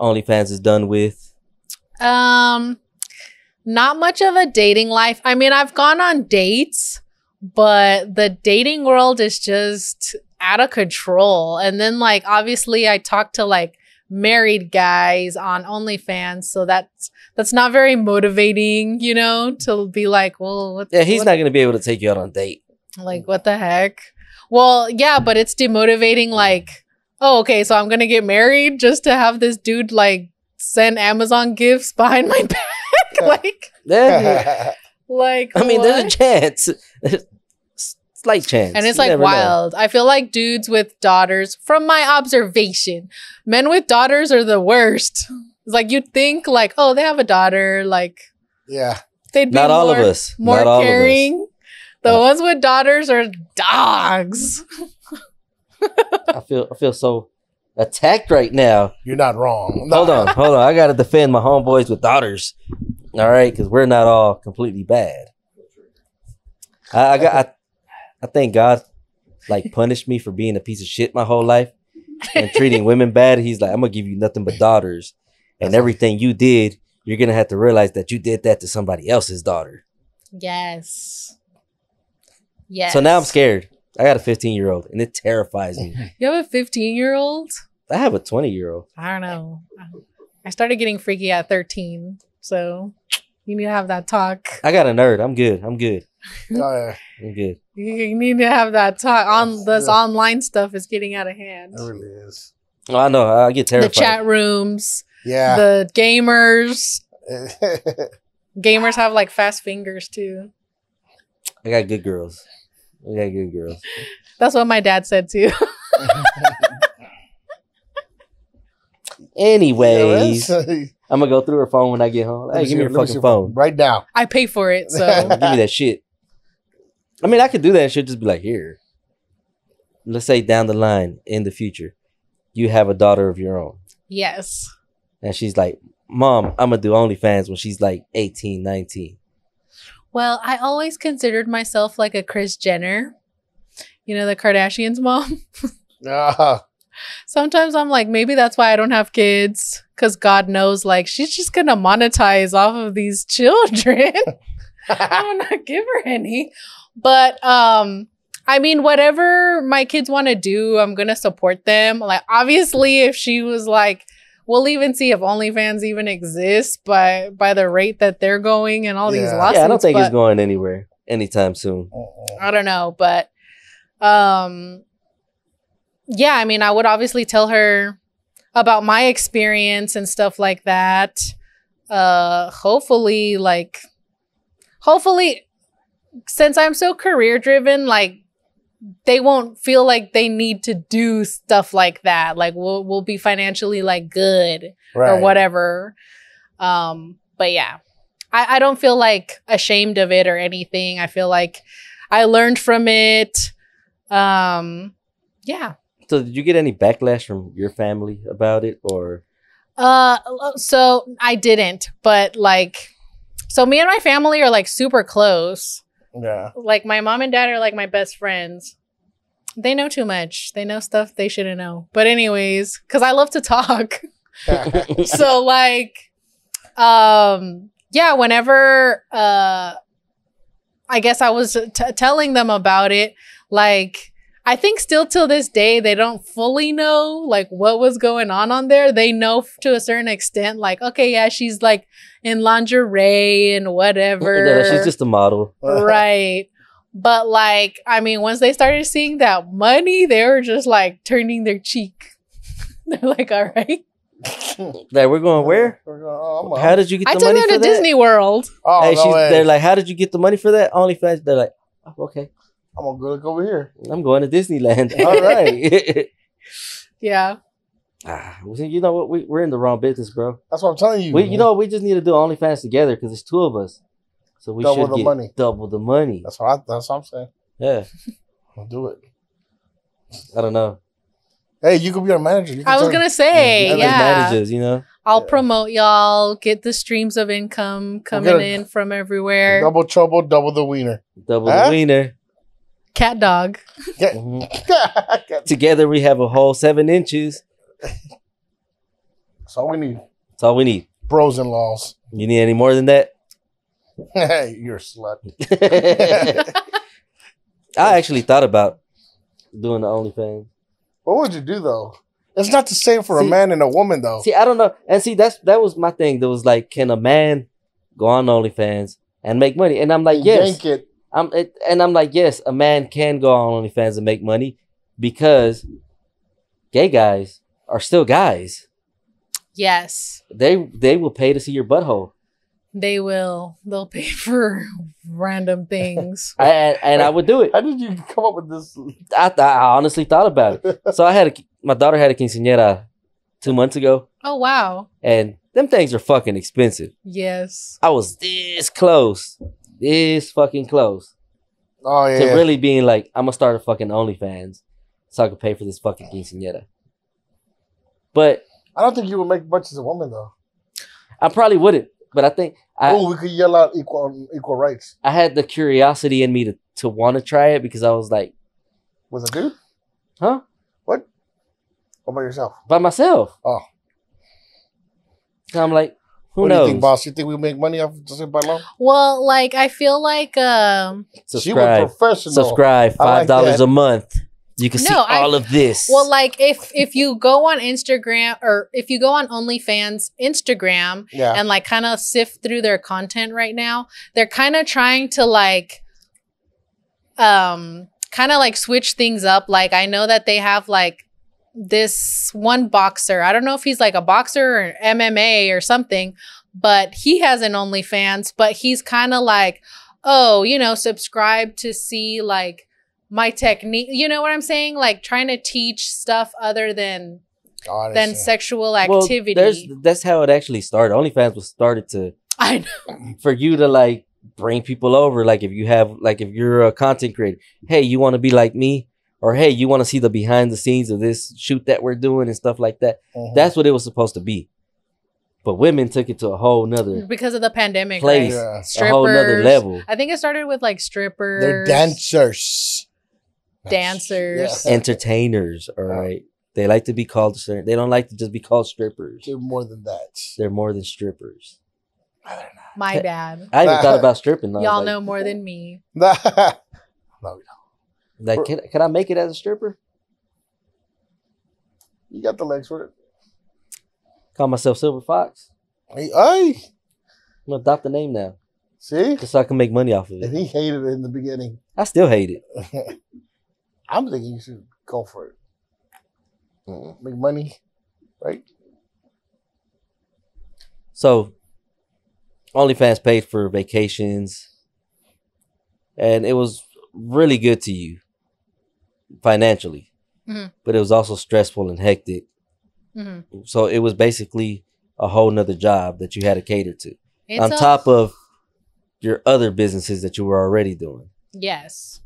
OnlyFans is done with? Um, not much of a dating life. I mean, I've gone on dates, but the dating world is just out of control. And then, like, obviously, I talk to like married guys on OnlyFans, so that's that's not very motivating, you know, to be like, well, what, Yeah, he's what- not gonna be able to take you out on a date. like what the heck. Well, yeah, but it's demotivating. Like, oh, okay, so I'm gonna get married just to have this dude like send Amazon gifts behind my back. like, Yeah, like I mean, there's a what? chance, slight chance, and it's You like never know. wild. I feel like dudes with daughters, from my observation, men with daughters are the worst. It's like you'd think, like, oh, they have a daughter, like yeah. they'd be Not all of us. more Not all of us. caring. The Uh, ones with daughters are dogs. I feel I feel so attacked right now. You're not wrong. Hold on, hold on. I gotta defend my homeboys with daughters. All right, because we're not all completely bad. I, I got. I, I think God like punished me for being a piece of shit my whole life and treating women bad. He's like, I'm gonna give you nothing but daughters, and everything you did, you're gonna have to realize that you did that to somebody else's daughter. Yes. Yes. So now I'm scared. I got a 15 year old, and it terrifies me. You have a 15 year old? I have a 20 year old. I don't know. I started getting freaky at 13. So you need to have that talk. I got a nerd. I'm good. I'm good. Oh, yeah. I'm good. You you need to have that talk. On this Yeah. online stuff is getting out of hand. It really is. Oh, I know. I get terrified. The chat rooms, Yeah. the gamers. Gamers have like fast fingers too. I got good girls. I got good girls. That's what my dad said too. Anyways, I'm gonna go through her phone when I get home. Hey, give me see- your let see fucking phone. Right now. I pay for it, so Give me that shit. I mean, I could do that and she'll just be like, here. Let's say down the line in the future, you have a daughter of your own. yes. And she's like, Mom, I'm gonna do OnlyFans when she's like 18, 19. Well, I always considered myself like a Kris Jenner. You know, the Kardashians' mom. Ah, Sometimes I'm like, maybe that's why I don't have kids. Cause God knows, like, she's just gonna monetize off of these children. I'm not not give her any. But um, I mean, whatever my kids want to do, I'm gonna support them. Like, obviously, if she was like, we'll even see if OnlyFans even exists by by the rate that they're going and all these Yeah. lawsuits. yeah, I don't think but- it's going anywhere anytime soon. I don't know, but um yeah, I mean, I would obviously tell her about my experience and stuff like that. Uh hopefully like hopefully since I'm so career driven, like they won't feel like they need to do stuff like that. Like we'll we'll be financially like good or whatever. Um, but yeah, I, I don't feel like ashamed of it or anything. I feel like I learned from it. Um, yeah. So, did you get any backlash from your family about it, or Uh, so I didn't, but like, so me and my family are like super close. Yeah. Like my mom and dad are like my best friends. They know too much. They know stuff they shouldn't know. But anyways, because I love to talk. so like um yeah whenever uh i guess i was t- telling them about it like i think still till this day they don't fully know like what was going on on there they know f- to a certain extent like okay yeah she's like in lingerie and whatever Yeah, she's just a model? right but like i mean once they started seeing that money they were just like turning their cheek they're like all right Like, we're going where? We're going, oh, How did you get I the took money them for to? Disney World. Oh, hey, no she's, way. they're like, how did you get the money for that? OnlyFans. They're like, oh, okay, I'm gonna go look over here. I'm going to Disneyland. All right. Yeah. ah, you know what? We, we're in the wrong business, bro. That's what I'm telling you. We, you know, we just need to do OnlyFans together because it's two of us. So we Double should the get money. double the money. That's what I, that's what I'm saying. Yeah, I'll do it. I don't know. Hey, you could be our manager. You I was tell- gonna say, I like yeah. managers, you know. I'll Yeah. promote y'all, get the streams of income coming get a- in from everywhere. double trouble, double the wiener. Double Huh? the wiener. Cat dog. Yeah. Mm-hmm. Together we have a whole seven inches. That's all we need. That's all we need. Bros in laws. You need any more than that? Hey, you're a slut. I actually thought about doing the OnlyFans. What would you do though? It's not the same for See- a man and a woman though. See, I don't know. And see, that's that was my thing. That was like, can a man go on OnlyFans and make money? And I'm like, You yes. yank it. I'm it, and I'm like, yes, a man can go on OnlyFans and make money because gay guys are still guys. Yes. They they will pay to see your butthole. They will. They'll pay for random things. I, and, and I would do it. How did you come up with this? I, th- I honestly thought about it. So I had a my daughter had a quinceañera two months ago, oh wow. and them things are fucking expensive. Yes. I was this close, this fucking close Oh yeah. to really being like, I'm gonna start a fucking OnlyFans so I can pay for this fucking quinceañera. But I don't think you would make much as a woman though. I probably wouldn't. But I think I, oh, we could yell out equal equal rights I had the curiosity in me to, to want to try it because I was like, was a dude. huh? What? What about yourself? By myself. Oh. So I'm like, who what knows? do you think, boss? You think we make money off just by long? Well, like I feel like um She was Subscribe. professional. Subscribe. Five dollars that. a month. You can see No, I- all of this. well like if if you go on Instagram or if you go on OnlyFans Instagram Yeah. and like kind of sift through their content right now, they're kind of trying to like um kind of like switch things up. Like I know that they have like this one boxer. I don't know if he's like a boxer or MMA or something, but he has an OnlyFans, but he's kind of like, "Oh, you know, subscribe to see like my technique." You know what I'm saying? Like trying to teach stuff other than I than understand. sexual Well, activity. there's that's how it actually started. OnlyFans was started to I know. for you to like bring people over. Like if you have like if you're a content creator, hey, you want to be like me, or hey, you want to see the behind the scenes of this shoot that we're doing and stuff like that. Mhm. That's what it was supposed to be. But women took it to a whole nother because of the pandemic, place, right? Yeah. a whole nother Strippers. level. I think it started with like strippers, They're dancers. dancers. Yes. Entertainers, all right. They like to be called certain. They don't like to just be called strippers. They're more than that. They're more than strippers. My bad. I even thought about stripping. Y'all like, know more than me. no, Like, can, can I make it as a stripper? you got the legs for it. Call myself Silver Fox. Hey, ay, I'm gonna adopt the name now, see, just so I can make money off of and it. he hated it in the beginning. I still hate it. I'm thinking you should go for it. Mm-hmm. Make money, right? So, OnlyFans paid for vacations, and it was really good to you financially, Mhm. but it was also stressful and hectic. hmm So it was basically a whole nother job that you had to cater to, It's on a- top of your other businesses that you were already doing. yes,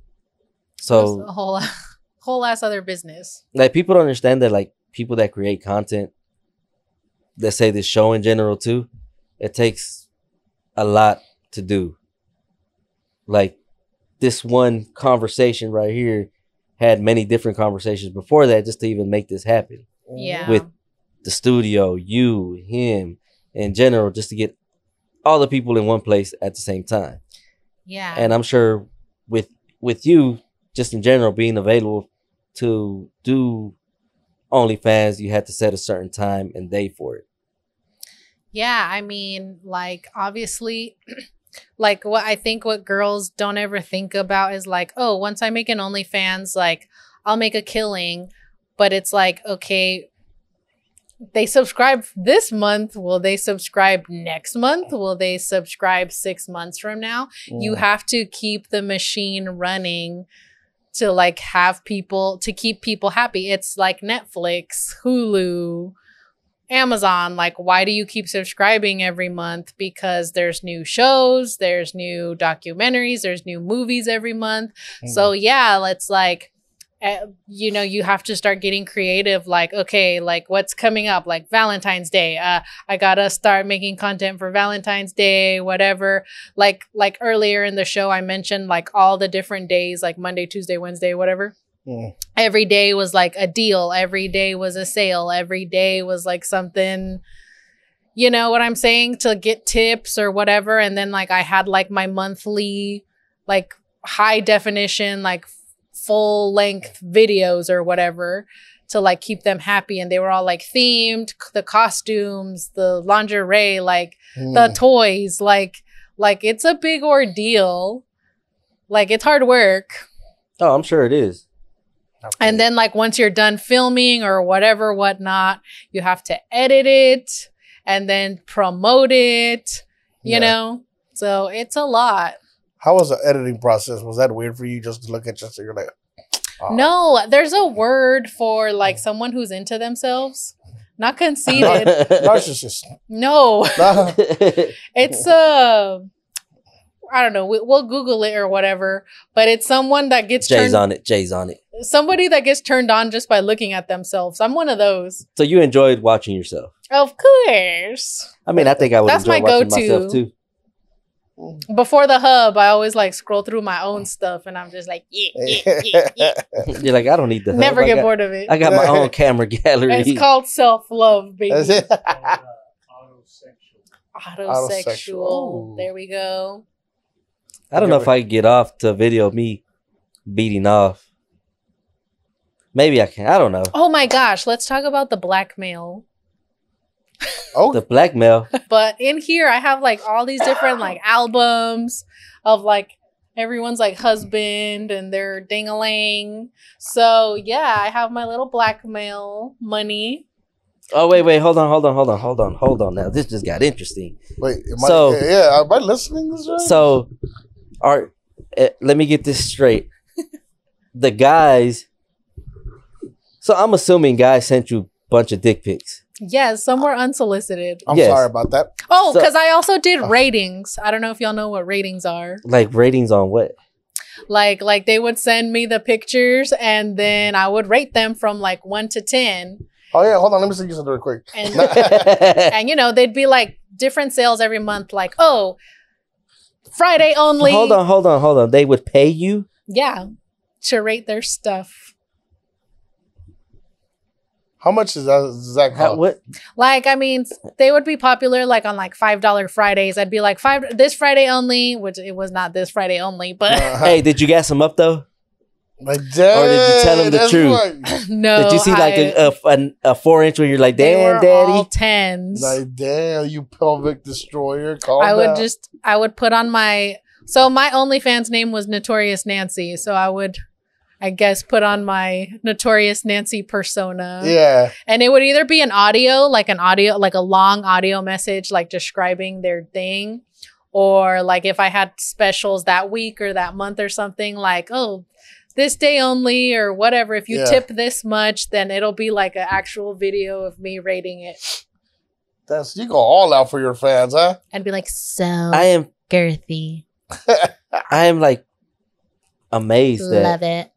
So a whole whole ass other business. like people don't understand that like people that create content that say this show in general too it takes a lot to do like this one conversation right here had many different conversations before that just to even make this happen. Yeah, mm-hmm. With- the studio you him in general just to get all the people in one place at the same time. Yeah, and i'm sure with with you just in general being available to do OnlyFans, you had to set a certain time and day for it. Yeah, I mean, like obviously like what I think what girls don't ever think about is like, oh, once I make an OnlyFans, like I'll make a killing, but it's like, okay, they subscribe this month, will they subscribe next month? Will they subscribe 6 months from now? You Mm. have to keep the machine running to like have people to keep people happy. It's like Netflix, Hulu, Amazon. Like, why do you keep subscribing every month? Because there's new shows, there's new documentaries, there's new movies every month. So yeah, let's like, uh, you know, you have to start getting creative. Like, okay, like what's coming up? Like Valentine's Day. Uh, I gotta start making content for Valentine's Day, whatever. Like, like earlier in the show, I mentioned like all the different days, like Monday, Tuesday, Wednesday, whatever Mm. every day was like a deal. Every day was a sale. Every day was like something you know what i'm saying to get tips or whatever. And then like i had like my monthly like high definition like full length videos or whatever to like keep them happy. And they were all like themed the costumes the lingerie like the Mm. toys. Like like it's a big ordeal. Like it's hard work. Oh, I'm sure it is. And then like once you're done filming or whatever, whatnot, you have to edit it and then promote it, you Yeah. know? So it's a lot. How was the editing process? Was that weird for you just to look at just you're like, oh. No, there's a word for like someone who's into themselves. Not conceited. narcissist? no, it's uh I don't know. We, we'll Google it or whatever, but it's someone that gets Jay's turned, on it. Jay's on it. somebody that gets turned on just by looking at themselves. I'm one of those. So you enjoyed watching yourself. Of course. I mean, I think I would That's enjoy my watching go-to. myself too. before the hub, I always like scroll through my own stuff, and I'm just like, yeah, yeah, yeah, yeah. You're like, I don't need the hub. Never I get got, bored of it. I got my own camera gallery. it's called self love, baby. That's it. Autosexual. Autosexual. There we go. I don't know if I could get off to video me beating off. Maybe I can. I don't know. Oh my gosh, let's talk about the blackmail. oh, The blackmail. But in here, I have like all these different like albums of like everyone's like husband and their dingaling. So yeah, I have my little blackmail money. Oh wait, wait, hold on, hold on, hold on, hold on, hold on. Now this just got interesting. wait. Am So- I, yeah, am I listening to this? Right? So, are uh, let me get this straight. the guys. So I'm assuming guys sent you a bunch of dick pics. Yes, some were unsolicited. I'm yes. sorry about that. Oh, So- because I also did ratings. I don't know if y'all know what ratings are. Like ratings on what? Like, like they would send me the pictures, and then I would rate them from like one to ten, Oh yeah, hold on. Let me see you something real quick. and and you know they'd be like different sales every month. Like, oh, Friday only. hold on, hold on, hold on. They would pay you. Yeah, to rate their stuff. How much is that? Does that How, what? Like, I mean, they would be popular like on like five dollar Fridays. I'd be like five this Friday only, which it was not this Friday only, but Uh, Hey, did you gas them up though? Like, damn, Or did you tell him the that's truth? what- no. Did you see like I- a, a, a, a four inch where you're like, damn, were daddy? all tens. Like, damn, you pelvic destroyer. Calm I would down. just I would put on my so my OnlyFans name was Notorious Nancy. So I would I guess put on my Notorious Nancy persona. Yeah. And it would either be an audio, like an audio, like a long audio message, like describing their thing. Or like if I had specials that week or that month or something, like, oh, this day only or whatever. If you Yeah. tip this much, then it'll be like an actual video of me rating it. That's you go all out for your fans, huh? I'd be like, so I am girthy. I am like amazed that Love it.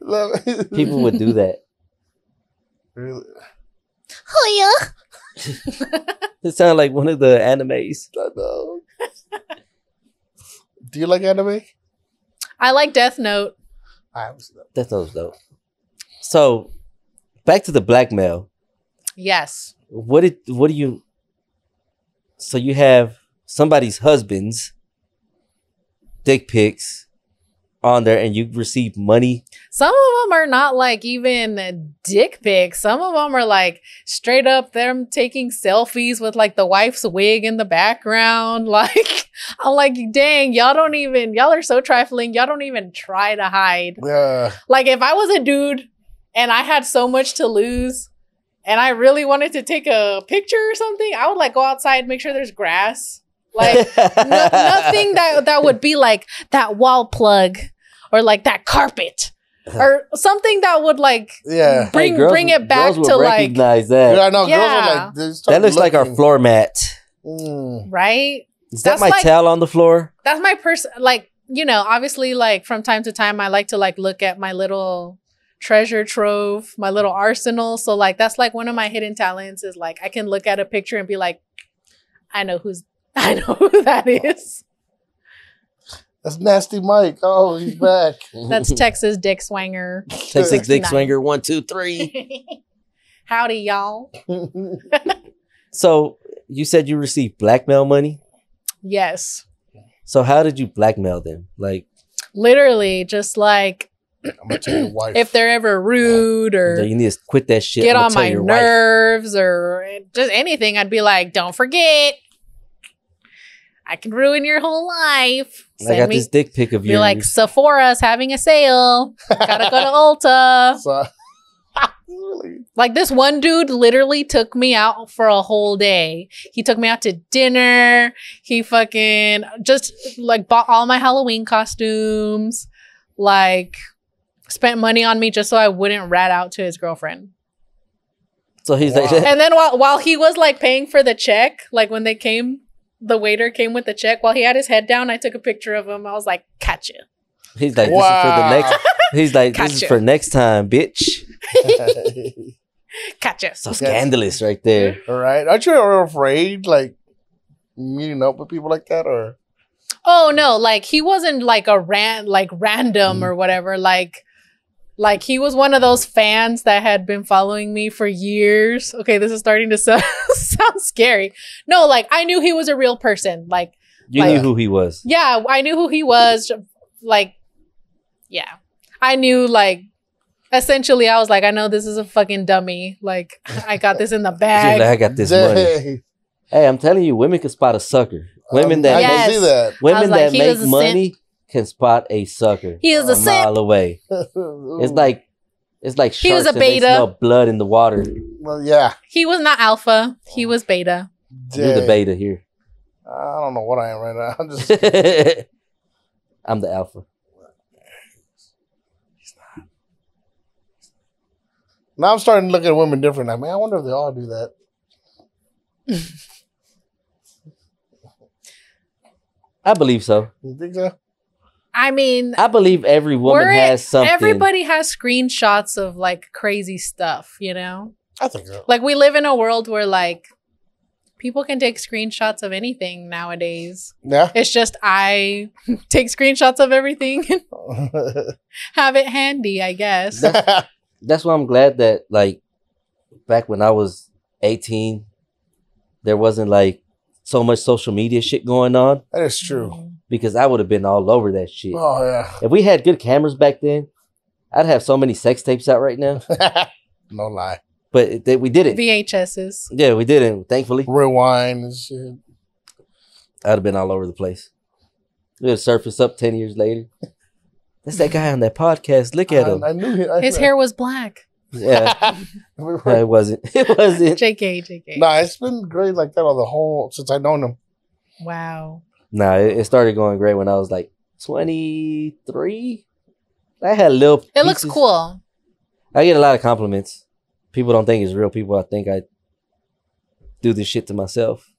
Love it. people would do that. Really? Oh yeah. It sounded like one of the animes. I know. Do you like anime? I like Death Note. I haven't seen that. That's those dope. So back to the blackmail. Yes. What did what do you so you have somebody's husband's dick pics on there and you receive money Some of them are not like even dick pics. Some of them are like straight up them taking selfies with like the wife's wig in the background. Like, I'm like, dang, y'all don't even, y'all are so trifling. Y'all don't even try to hide. Yeah. Like, if I was a dude and I had so much to lose and I really wanted to take a picture or something, I would like go outside, make sure there's grass. Like, no, nothing that that would be like that wall plug or like that carpet or something that would like Yeah. bring Hey, girls- bring it back girls will to like recognize that. Yeah, I know. Girls Yeah. are like, that looks like our floor mat. Mm. right. Is that That's my like- towel on the floor? That's my person. Like you know, obviously, like from time to time, I like to like look at my little treasure trove, my little arsenal. So like that's like one of my hidden talents is like I can look at a picture and be like, I know who's I know who that is. That's nasty Mike. Oh, he's back. That's Texas Dick Swanger. Texas Dick 69. Swinger, one, two, three. Howdy, y'all. so you said you received blackmail money. Yes. So how did you blackmail them? Like Literally, just like I'm gonna tell your wife. if they're ever rude or you need to quit that shit. get on my your wife. nerves or just anything, I'd be like, don't forget. I can ruin your whole life. I got me, this dick pic of be yours. like, Sephora's having a sale. Gotta go to Ulta. So, really? Like this one dude literally took me out for a whole day. He took me out to dinner. He fucking just like bought all my Halloween costumes. Like spent money on me just so I wouldn't rat out to his girlfriend. so he's like, And then while while he was like paying for the check, like when they came, the waiter came with the check. While he had his head down, I took a picture of him. I was like, "Catch you." he's like, this Wow. is for the next. He's like, this is for next time, bitch. Gotcha. So scandalous, right there. All right. Aren't you ever afraid, like meeting up with people like that, or Oh no, like he wasn't like a ran like random Mm. or whatever. Like like he was one of those fans that had been following me for years. Okay, this is starting to sound, sound scary. No, like I knew he was a real person. Like You Like- knew who he was. yeah, I knew who he was. Like yeah. I knew like essentially I was like, I know this is a fucking dummy. Like I got this in the bag. like, I got this money. Hey, I'm telling you, women can spot a sucker. Women Um, that I Yes. can see that. women like, that he make was a money can spot a sucker he is a a simp. mile away. It's like it's like He was sharks a and they beta. smell blood in the water. well, yeah. He was not alpha. He was beta. You're the beta here. I don't know what I am right now. I'm just I'm the alpha. now I'm starting to look at women different. I mean, I wonder if they all do that. I believe so. You think so? I mean, I believe every woman We're- has something. Everybody has screenshots of like crazy stuff, you know? I think so. Like we live in a world where like people can take screenshots of anything nowadays. Yeah. It's just I take screenshots of everything and have it handy, I guess. that That's why I'm glad that like back when I was 18, there wasn't like so much social media shit going on That is true. Mm-hmm. Because I would have been all over that shit. Oh yeah. If we had good cameras back then, I'd have so many sex tapes out right now, no lie. but it, they, we did it. VHSs. Yeah, we did it. Thankfully, Rewind and shit. I'd have been all over the place. It would surface up ten years later. That's that guy on that podcast. Look at him. I, I knew he, I, His hair was black. Yeah, no, it wasn't. It wasn't. JK, JK. Nah, it's been great like that all the whole since I known him. Wow. Nah, it, it started going great when I was like twenty three. I had a little. It looks cool. I get a lot of compliments. People don't think it's real. People, I think I do this shit to myself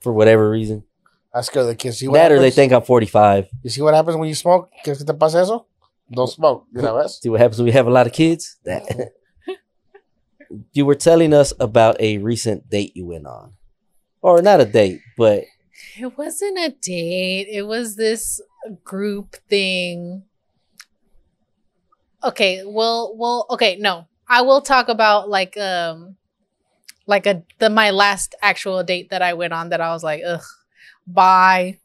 for whatever reason. I scare the kids. See what That or they think I'm 45. You see what happens when you smoke? ¿Qué te pasa eso? Don't smoke. You know ves? See what happens when we have a lot of kids? That. you were telling us about a recent date you went on. Or not a date, but It wasn't a date. It was this group thing. Okay, well, well, okay, no. I will talk about like um like a the my last actual date that I went on that I was like, ugh, bye.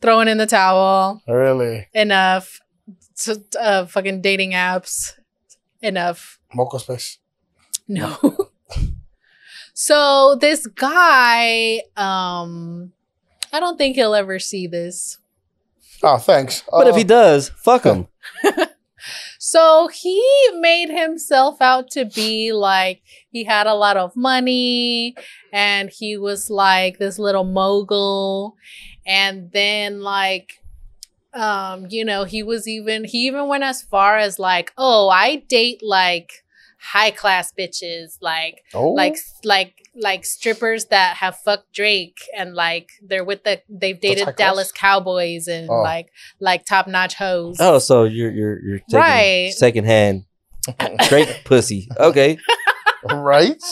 Throwing in the towel. Really? Enough. To, uh, fucking dating apps. Enough. Mocos pues. No. so this guy, um, I don't think he'll ever see this. Oh, thanks. but if he Uh, does, fuck him. So he made himself out to be like he had a lot of money and he was like this little mogul. And then like um, you know, he was even he even went as far as like, oh, I date like high class bitches, like oh, like like like strippers that have fucked Drake and like they're with the they've dated class? Dallas Cowboys and Oh. like like top notch hoes. Oh, so you're you're you're taking Right. secondhand straight pussy. Okay. right?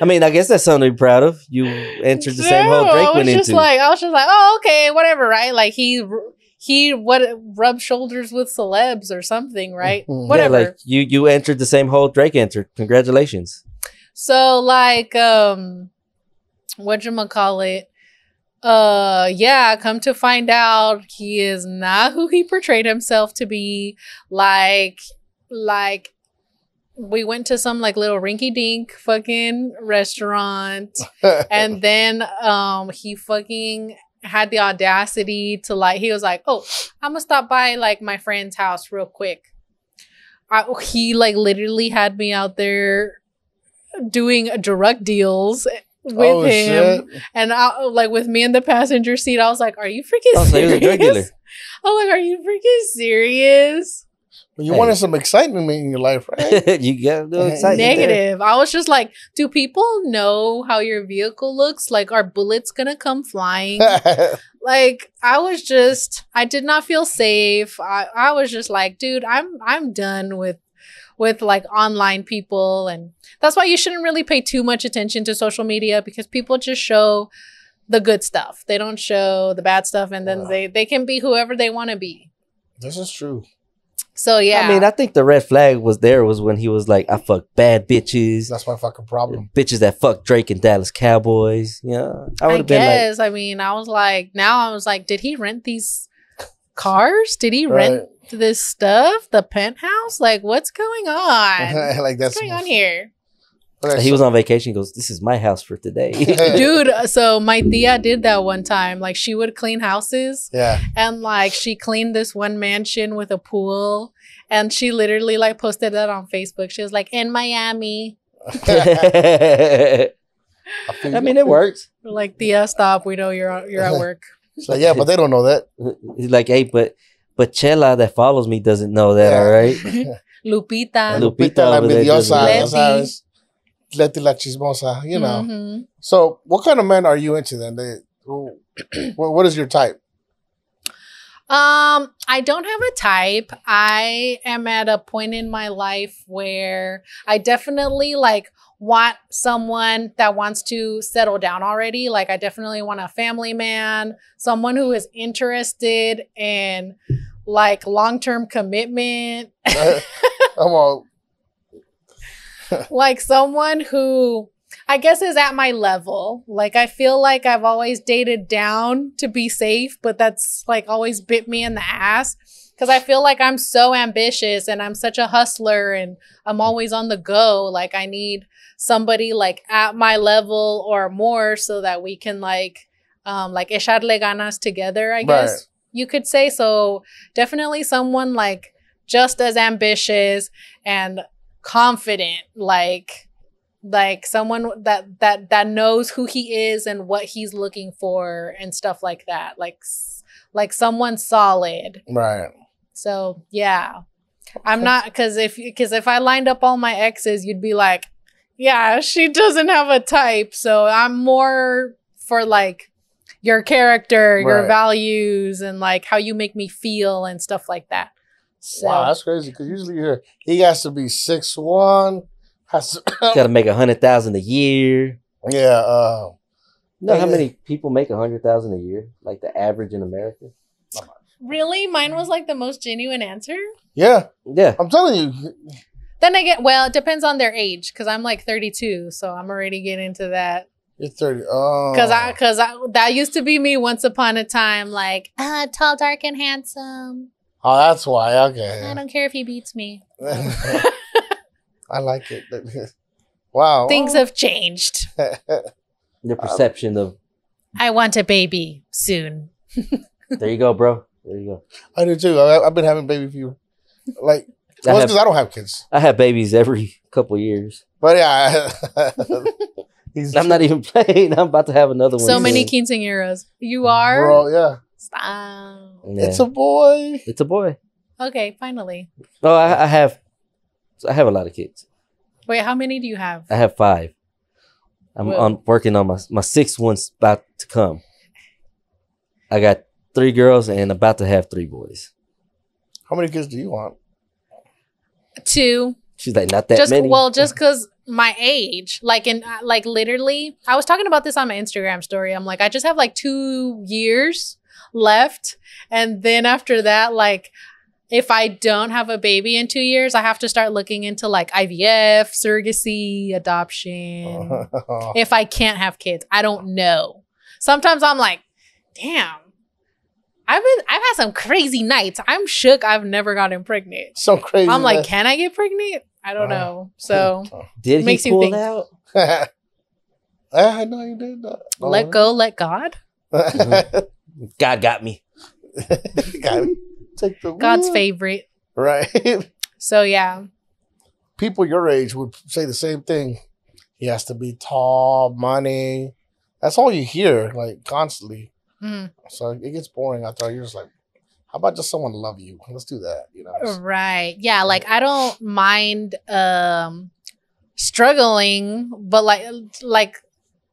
I mean, I guess that's something to be proud of. You entered the same hole No, Drake was went just into. like I was just like, oh okay, whatever, right? Like he he what rub shoulders with celebs or something, right? Mhm. Yeah, Whatever. Yeah, like you you entered the same hole Drake entered. Congratulations. So like um whatchamacallit? Uh yeah, come to find out he is not who he portrayed himself to be. Like like we went to some like little rinky dink fucking restaurant and then um he fucking had the audacity to like he was like oh i'm gonna stop by like my friend's house real quick I, he like literally had me out there doing drug deals with oh, him shit. and I, like with me in the passenger seat i was like are you freaking Oh, so he was a drug dealer. serious i'm like are you freaking serious But you Hey. wanted some excitement in your life, right? you got no Hey. excitement. there. negative. I was just like, do people know how your vehicle looks? Like, are bullets gonna come flying? like, I was just, I did not feel safe. I, I was just like, dude, I'm, I'm done with, with like online people, and that's why you shouldn't really pay too much attention to social media because people just show the good stuff. They don't show the bad stuff, and then Yeah. they they can be whoever they want to be. this is true. So yeah, I mean, I think the red flag was there was when he was like, I fuck bad bitches, That's my fucking problem. bitches that fuck Drake and Dallas Cowboys. Yeah. I would I have been like, guess. I mean, I was like, now I was like, did he rent these cars? Did he rent this stuff? The penthouse? Like, what's going on? like that's what's going on here? Okay, he so- was on vacation. He goes, This is my house for today. Dude, so my tia did that one time. Like, she would clean houses Yeah. and like she cleaned this one mansion with a pool. And she literally like posted that on Facebook. She was like, in Miami. I feel mean, it works. Like, Tia, stop. We know you're you're at work. So yeah, but they don't know that. He's like, Hey, but but Chela that follows me doesn't know that, Yeah. all right? Lupita. Lupita la over envidiosa, doesn't ya know. sabes. Leti la chismosa, you know. Mhm. So, what kind of men are you into then? They, what, what is your type? Um, I don't have a type. I am at a point in my life where I definitely like want someone that wants to settle down already. Like I definitely want a family man, someone who is interested in like long-term commitment, I'm all, like someone who I guess is at my level. Like I feel like I've always dated down to be safe, but that's like always bit me in the ass because I feel like I'm so ambitious and I'm such a hustler and I'm always on the go. Like I need somebody like at my level or more so that we can like um like echarle ganas together, I guess Right. you could say. So definitely someone like just as ambitious and confident like like someone that that that knows who he is and what he's looking for and stuff like that. Like like someone solid. Right. so yeah. I'm not because if because if i lined up all my exes you'd be like yeah she doesn't have a type. So i'm more for like your character your values and like how you make me feel and stuff like that so Wow, that's crazy. Because usually you hear he has to be six one. Has to, Got to make a hundred thousand a year. yeah. Uh, You know how many people make a hundred thousand a year? Like the average in America? really mine was like the most genuine answer yeah. Yeah. I'm telling you. Then I get well, it depends on their age because I'm like 32, so I'm already getting into that. You're thirty. Oh. Because I, because I, that used to be me once upon a time, like uh, tall, dark, and handsome. Oh, that's why. Okay. I don't care if he beats me. I like it. wow. Things have changed. The perception of I want a baby soon. there you go, bro. There you go. I do too. I, I've been having baby fever. Like, I well, have, because I don't have kids. I have babies every couple years. But yeah, he's I'm not even playing. I'm about to have another one. So many soon. quinceañeras. You are. Bro, yeah. Stop. Yeah. It's a boy. it's a boy. Okay, finally. Oh, I, I have, I have a lot of kids. Wait, how many do you have? I have five. I'm Well- on working on my my sixth one's about to come. I got three girls and about to have three boys. How many kids do you want? Two. She's like, not that just many. well just because my age like in uh, like literally i was talking about this on my instagram story i'm like i just have like two years left and then after that like if i don't have a baby in two years i have to start looking into like ivf surrogacy adoption if i can't have kids i don't know sometimes i'm like damn i've been i've had some crazy nights i'm shook i've never gotten pregnant so crazy. I'm like, man. can I get pregnant? I don't Uh, know. So Did he makes you pull think. it out? I know you did that. let go, let God. God got me. Gotta Take the God's wheel. favorite. Right. So yeah. People your age would say the same thing. He has to be tall, money. That's all you hear, like constantly. Mm. So it gets boring after you're just like, how about just someone love you? Let's do that. You know. Right. Yeah, like I don't mind um struggling, but like like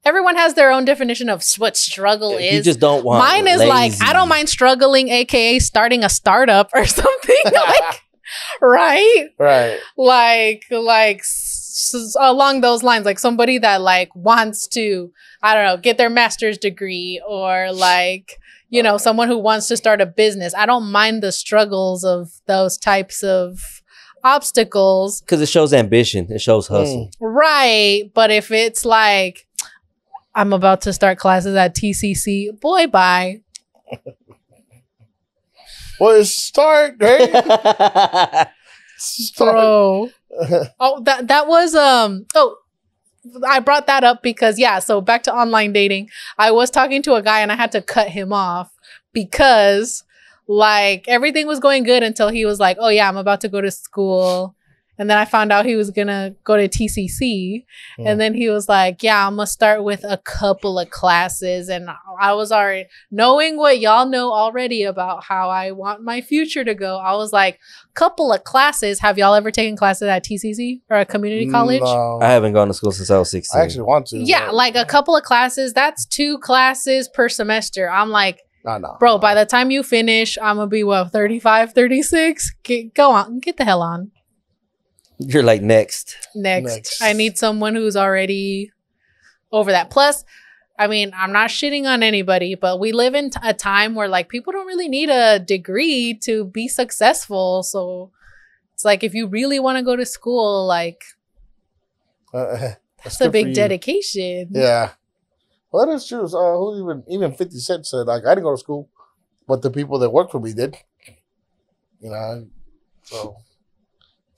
everyone has their own definition of what struggle You is. just don't want. Mine is like I don't mind struggling, aka starting a startup or something like right? Right. like like s- along those lines like somebody that like wants to i don't know get their master's degree or like you know someone who wants to start a business i don't mind the struggles of those types of obstacles because it shows ambition. It shows hustle. Mm. right but if it's like i'm about to start classes at tcc boy bye Well, it's start, right? start. bro Oh, that that was um oh I brought that up because yeah, so back to online dating. I was talking to a guy and I had to cut him off because like everything was going good until he was like, "Oh yeah, I'm about to go to school." And then I found out he was going to go to TCC Hmm. and then he was like, "Yeah, I'm going to start with a couple of classes." And I was already knowing what y'all know already about how I want my future to go. I was like, couple of classes. Have y'all ever taken classes at TCC or a community college? No. I haven't gone to school since I was sixteen. I actually want to. Yeah, but- like a couple of classes. That's two classes per semester. I'm like, no, no. bro, by the time you finish, I'm going to be what, 35, 36? Get, go on, get the hell on. You're like next. Next. Next. I need someone who's already over that. Plus, I mean, I'm not shitting on anybody, but we live in a time where like people don't really need a degree to be successful. So it's like if you really want to go to school, like Uh, It's a big dedication. Yeah. Well, that's true. So, uh, who even even Fifty Cent said like I didn't go to school, but the people that work for me did. You know, so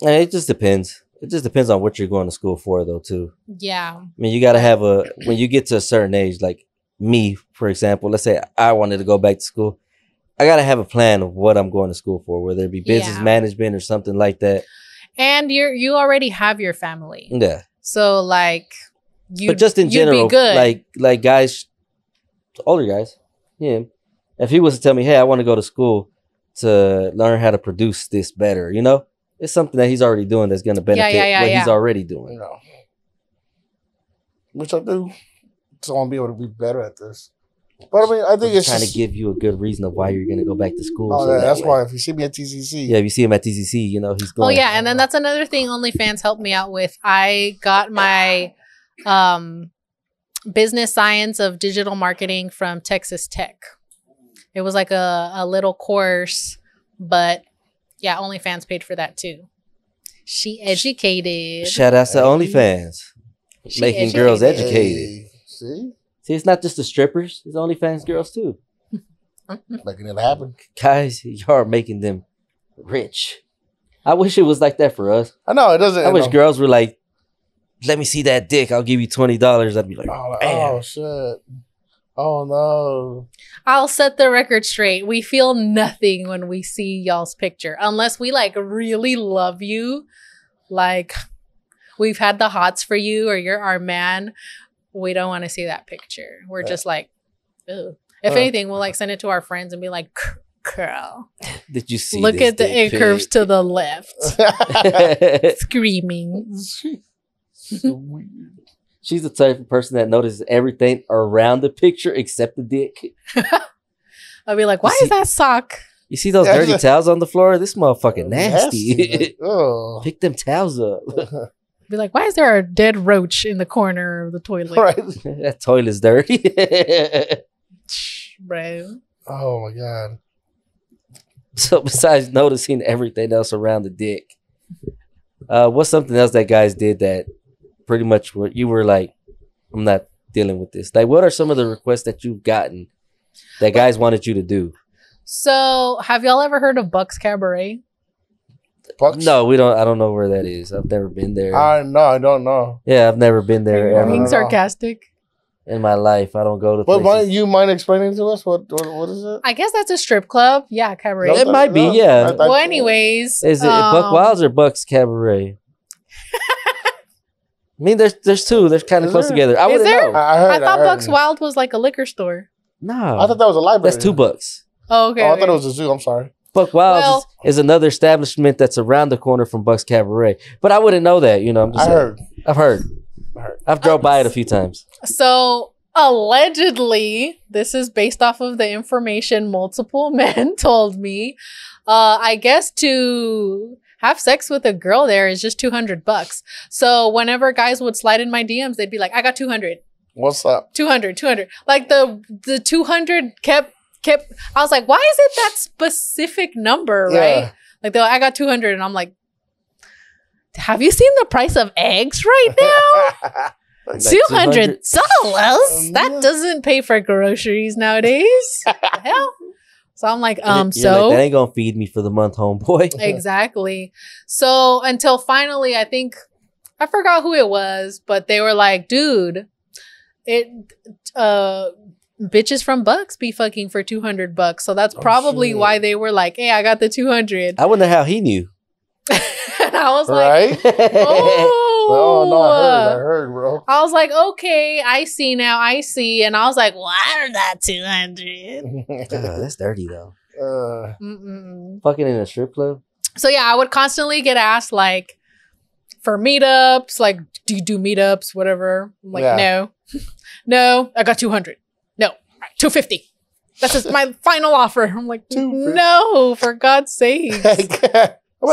Eh, It just depends. It just depends on what you're going to school for, though. Too. Yeah. I mean, you got to have a when you get to a certain age, like me, for example. Let's say I wanted to go back to school. I got to have a plan of what I'm going to school for, whether it be business Yeah. management or something like that. And you're you already have your family. Yeah. So like you but just in general, good. like like guys, older guys, yeah. If he was to tell me, "Hey, I want to go to school to learn how to produce this better," you know, it's something that he's already doing that's going to benefit yeah, yeah, what he's yeah. already you doing. know, which I do. So I'm be able to be better at this. But I mean, I I'm think it's trying just, to give you a good reason of why you're going to go back to school. Oh, so yeah, that that's way- why if you see me at TCC, Yeah, if you see him at TCC, you know he's going. Oh yeah, and then that's another thing OnlyFans helped me out with. I got my um business science of digital marketing from Texas Tech. It was like a, a little course, but yeah, OnlyFans paid for that too. She educated. Shout out to Hey. OnlyFans, She making girls educated. educated. Hey, see, See, it's not just the strippers; it's OnlyFans girls too. making it happen. Guys, you are making them rich. I wish it was like that for us. I know it doesn't. I wish know. girls were like, "Let me see that dick. I'll give you twenty dollars." I'd be like, Oh, oh shit! Oh no! I'll set the record straight. We feel nothing when we see y'all's picture unless we like really love you. Like we've had the hots for you or you're our man. We don't want to see that picture. We're Yeah. just like, Ugh. if Uh. anything, we'll like send it to our friends and be like, girl, Did you see? look this at the dick it curves to the left, screaming. So weird. She's the type of person that notices everything around the picture except the dick. I'll be like, why see- is that sock? You see those Yeah, dirty it's towels on the floor? This motherfucking nasty. like, oh. Pick them towels up. Be like, why is there a dead roach in the corner of the toilet? right. that toilet's dirty. Bro. Oh my god. so besides noticing everything else around the dick, uh, what's something else that guys did that pretty much what you were like, I'm not dealing with this. Like, what are some of the requests that you've gotten that guys wanted you to do? So, have y'all ever heard of Bucks Cabaret? Bucks? No, we don't. I don't know where that is. I've never been there. I no, I don't know. yeah, I've never been there Are ever being sarcastic? in my life. I don't go to. But mind, places. you mind explaining to us what what, what is it? I guess that's a strip club. Yeah, cabaret. It might be, yeah. I- I- well, anyways, Is it Buck um, Wilds or Buck's Cabaret? I mean, there's there's two. They're kind of close there? together. I Is wouldn't there? know. I, I heard. I thought heard. Bucks Wild was like a liquor store. No, I thought that was a library. that's two bucks. Oh, okay. Oh, I okay. thought it was a zoo. I'm sorry. Buck Wild Well- is, is another establishment that's around the corner from Buck's Cabaret. But I wouldn't know that. You know, I'm just I saying. heard. I've heard. I heard. I've drove by it a few times. So allegedly, this is based off of the information multiple men told me. Uh, I guess to have sex with a girl there is just 200 bucks. So whenever guys would slide in my DMs, they'd be like, I got 200, What's up? 200, 200. Like the, the 200 kept, kept, I was like, why is it that specific number, right? Like, they're like, I got 200. And I'm like, have you seen the price of eggs right now? Like, Two hundred dollars. Um, That doesn't pay for groceries nowadays. Hell. So I'm like, um, You're like, so that ain't gonna feed me for the month, homeboy. exactly. So until finally, I think I forgot who it was, but they were like, dude, it uh bitches from Bucks be fucking for two hundred bucks. So that's Oh, probably shit. why they were like, hey, I got the two hundred. I wonder how he knew. and I was like, right? oh. Oh no, I heard. I heard, bro. I was like, okay, I see now, I see. And I was like, why are that 200? Oh, that's dirty though. uh, Mm-mm. Fucking in a strip club. So yeah, I would constantly get asked like for meetups, like, do you do meetups, whatever? I'm like, Yeah. no, no, I got 200. No, 250. That's just my final offer. I'm like, no, for God's sake.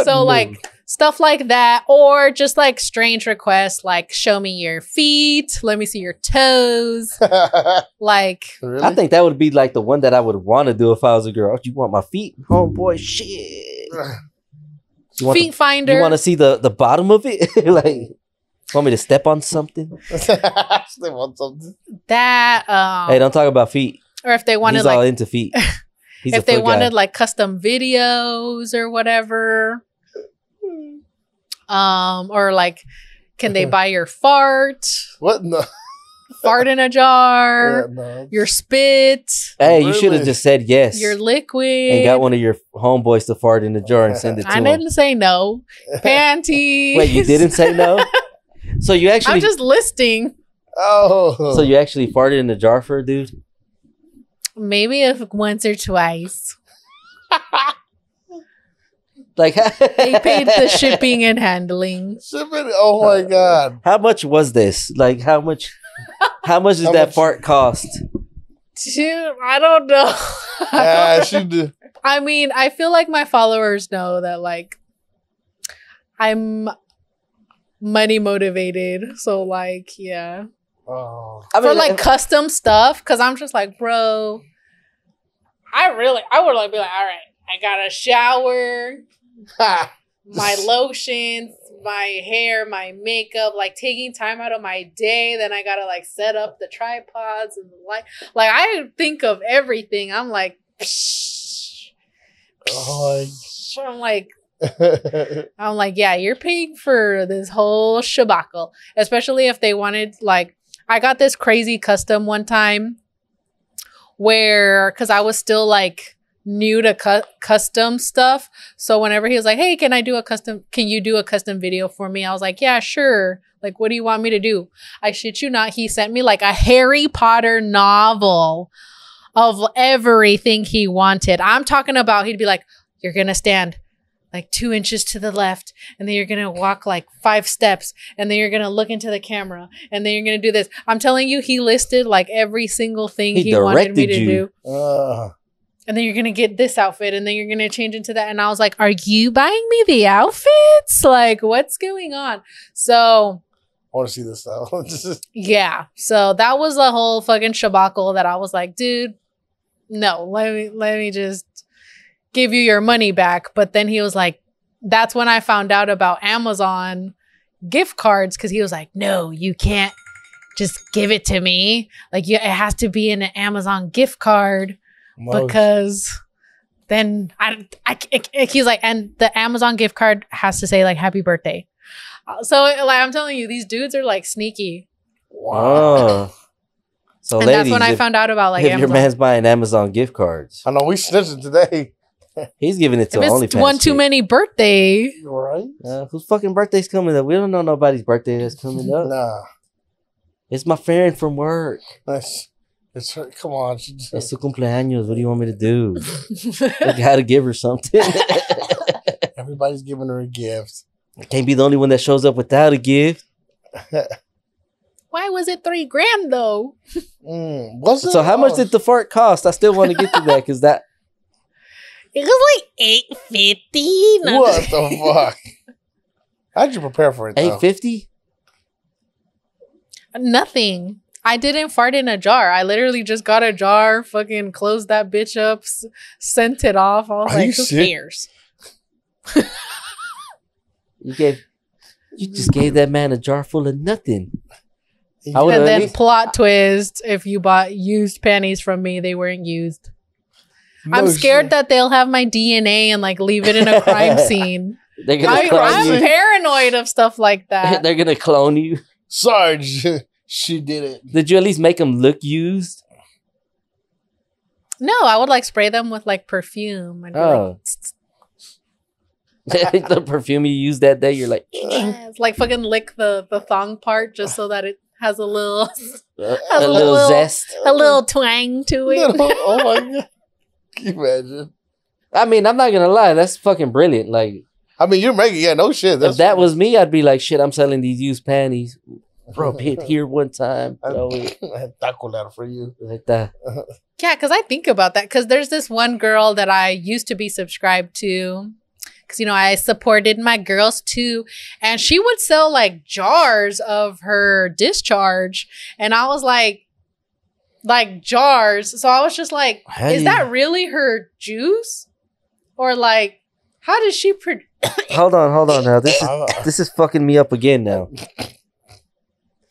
So, like, Stuff like that, or just like strange requests, like show me your feet, let me see your toes. Like, really? I think that would be like the one that I would want to do if I was a girl. Oh, you want my feet, homeboy? Shit. You want feet the- finder. You want to see the the bottom of it? like Want me to step on something? They want something. that um hey, don't talk about feet. or if they wanted He's all into feet. He's if they wanted guy. like custom videos or whatever um or like can they buy your fart What? No. fart in a Yeah, jar no. your spit hey, you should have just said yes your liquid and got one of your homeboys to fart in the jar and send it to I him. didn't say no. Panties. Wait, you didn't say no? So you actually I'm just listing. Oh. so you actually farted in the jar for a dude? Maybe if once or twice. Like They paid the shipping and handling. Shipping? Oh my uh, god. How much was this? Like how much? How much does How that much- fart cost? Dude, I don't know. Yeah, she did. I mean, I feel like my followers know that like I'm money motivated. So like, yeah. Oh. I For like if- custom stuff, because I'm just like, bro, I really I would like be like, all right, I got a shower, my lotions, my hair, my makeup, like taking time out of my day. Then I gotta like set up the tripods and the light. Like I think of everything. I'm like, oh I'm like. I'm like, yeah, you're paying for this whole shabacle, especially if they wanted like I got this crazy custom one time where cuz I was still like new to cu- custom stuff. So whenever he was like, "Hey, can I do a custom can you do a custom video for me?" I was like, "Yeah, sure." Like, what do you want me to do? I shit you not, he sent me like a Harry Potter novel of everything he wanted. I'm talking about he'd be like, "You're going to stand like two inches to the left, and then you're gonna walk like five steps, and then you're gonna look into the camera, and then you're gonna do this. I'm telling you, he listed like every single thing He he, wanted me to you. do. Uh, And then you're gonna get this outfit, and then you're gonna change into that. And I was like, Are you buying me the outfits? Like, what's going on? So I want to see this is- yeah. So that was the whole fucking shabacle that I was like, dude, no, let me let me just give you your money back. But then he was like, that's when I found out about Amazon gift cards because he was like, no, you can't just give it to me. Like you, it has to be an Amazon gift card most- because then I, I, I- he's like, and the Amazon gift card has to say like happy birthday. Uh, So like I'm telling you, these dudes are like sneaky. wow. Oh. So and ladies, that's when I if, found out about like if your man's buying Amazon gift cards, I know we snitching today. he's giving it to if OnlyFans. it's one too chick. many birthday, Right? Uh, whose fucking birthday's coming up? We don't know nobody's birthday that's coming up. Nah. It's my friend from work. That's, it's her. Come on. She just, It's su cumpleaños. What do you want me to do? I gotta give her something. everybody's giving her a gift. I can't be the only one that shows up without a gift. why was it three grand though? Mm, was it? So how much did the fart cost? I still want to get to that because that It was like eight fifty. What the fuck? How'd you prepare for it? Though? eight fifty. Nothing. I didn't fart in a jar. I literally just got a jar, fucking closed that bitch up, s- sent it off. I was Are like, you who serious? cares? You gave. You just gave that man a jar full of nothing. You- I would- And then least- plot twist: if you bought used panties from me, they weren't used. No I'm scared shit. that they'll have my DNA and like leave it in a crime scene. They're gonna I, clone I'm you. paranoid of stuff like that. They're gonna clone you. Sarge, she did it. Did you at least make them look used? No, I would like spray them with like perfume. I'd be Oh. like, the perfume you used that day, you're like, yes, like fucking lick the the thong part just so that it has a little uh, Has a a little little- zest. a little twang to it. oh my god! Can you imagine? I mean, I'm not gonna lie, that's fucking brilliant. Like, I mean, you're making yeah, no shit. if that was me, I'd be like, shit, I'm selling these used panties. Bro, hit here one time. throw it I had taco ladder for you. like that. Yeah, because I think about that. Because there's this one girl that I used to be subscribed to. Because, you know, I supported my girls too. And she would sell like jars of her discharge. And I was like, like jars. So I was just like, How do is that really her juice? Or like, how does she produce? Hold on, hold on now. This is this is fucking me up again now.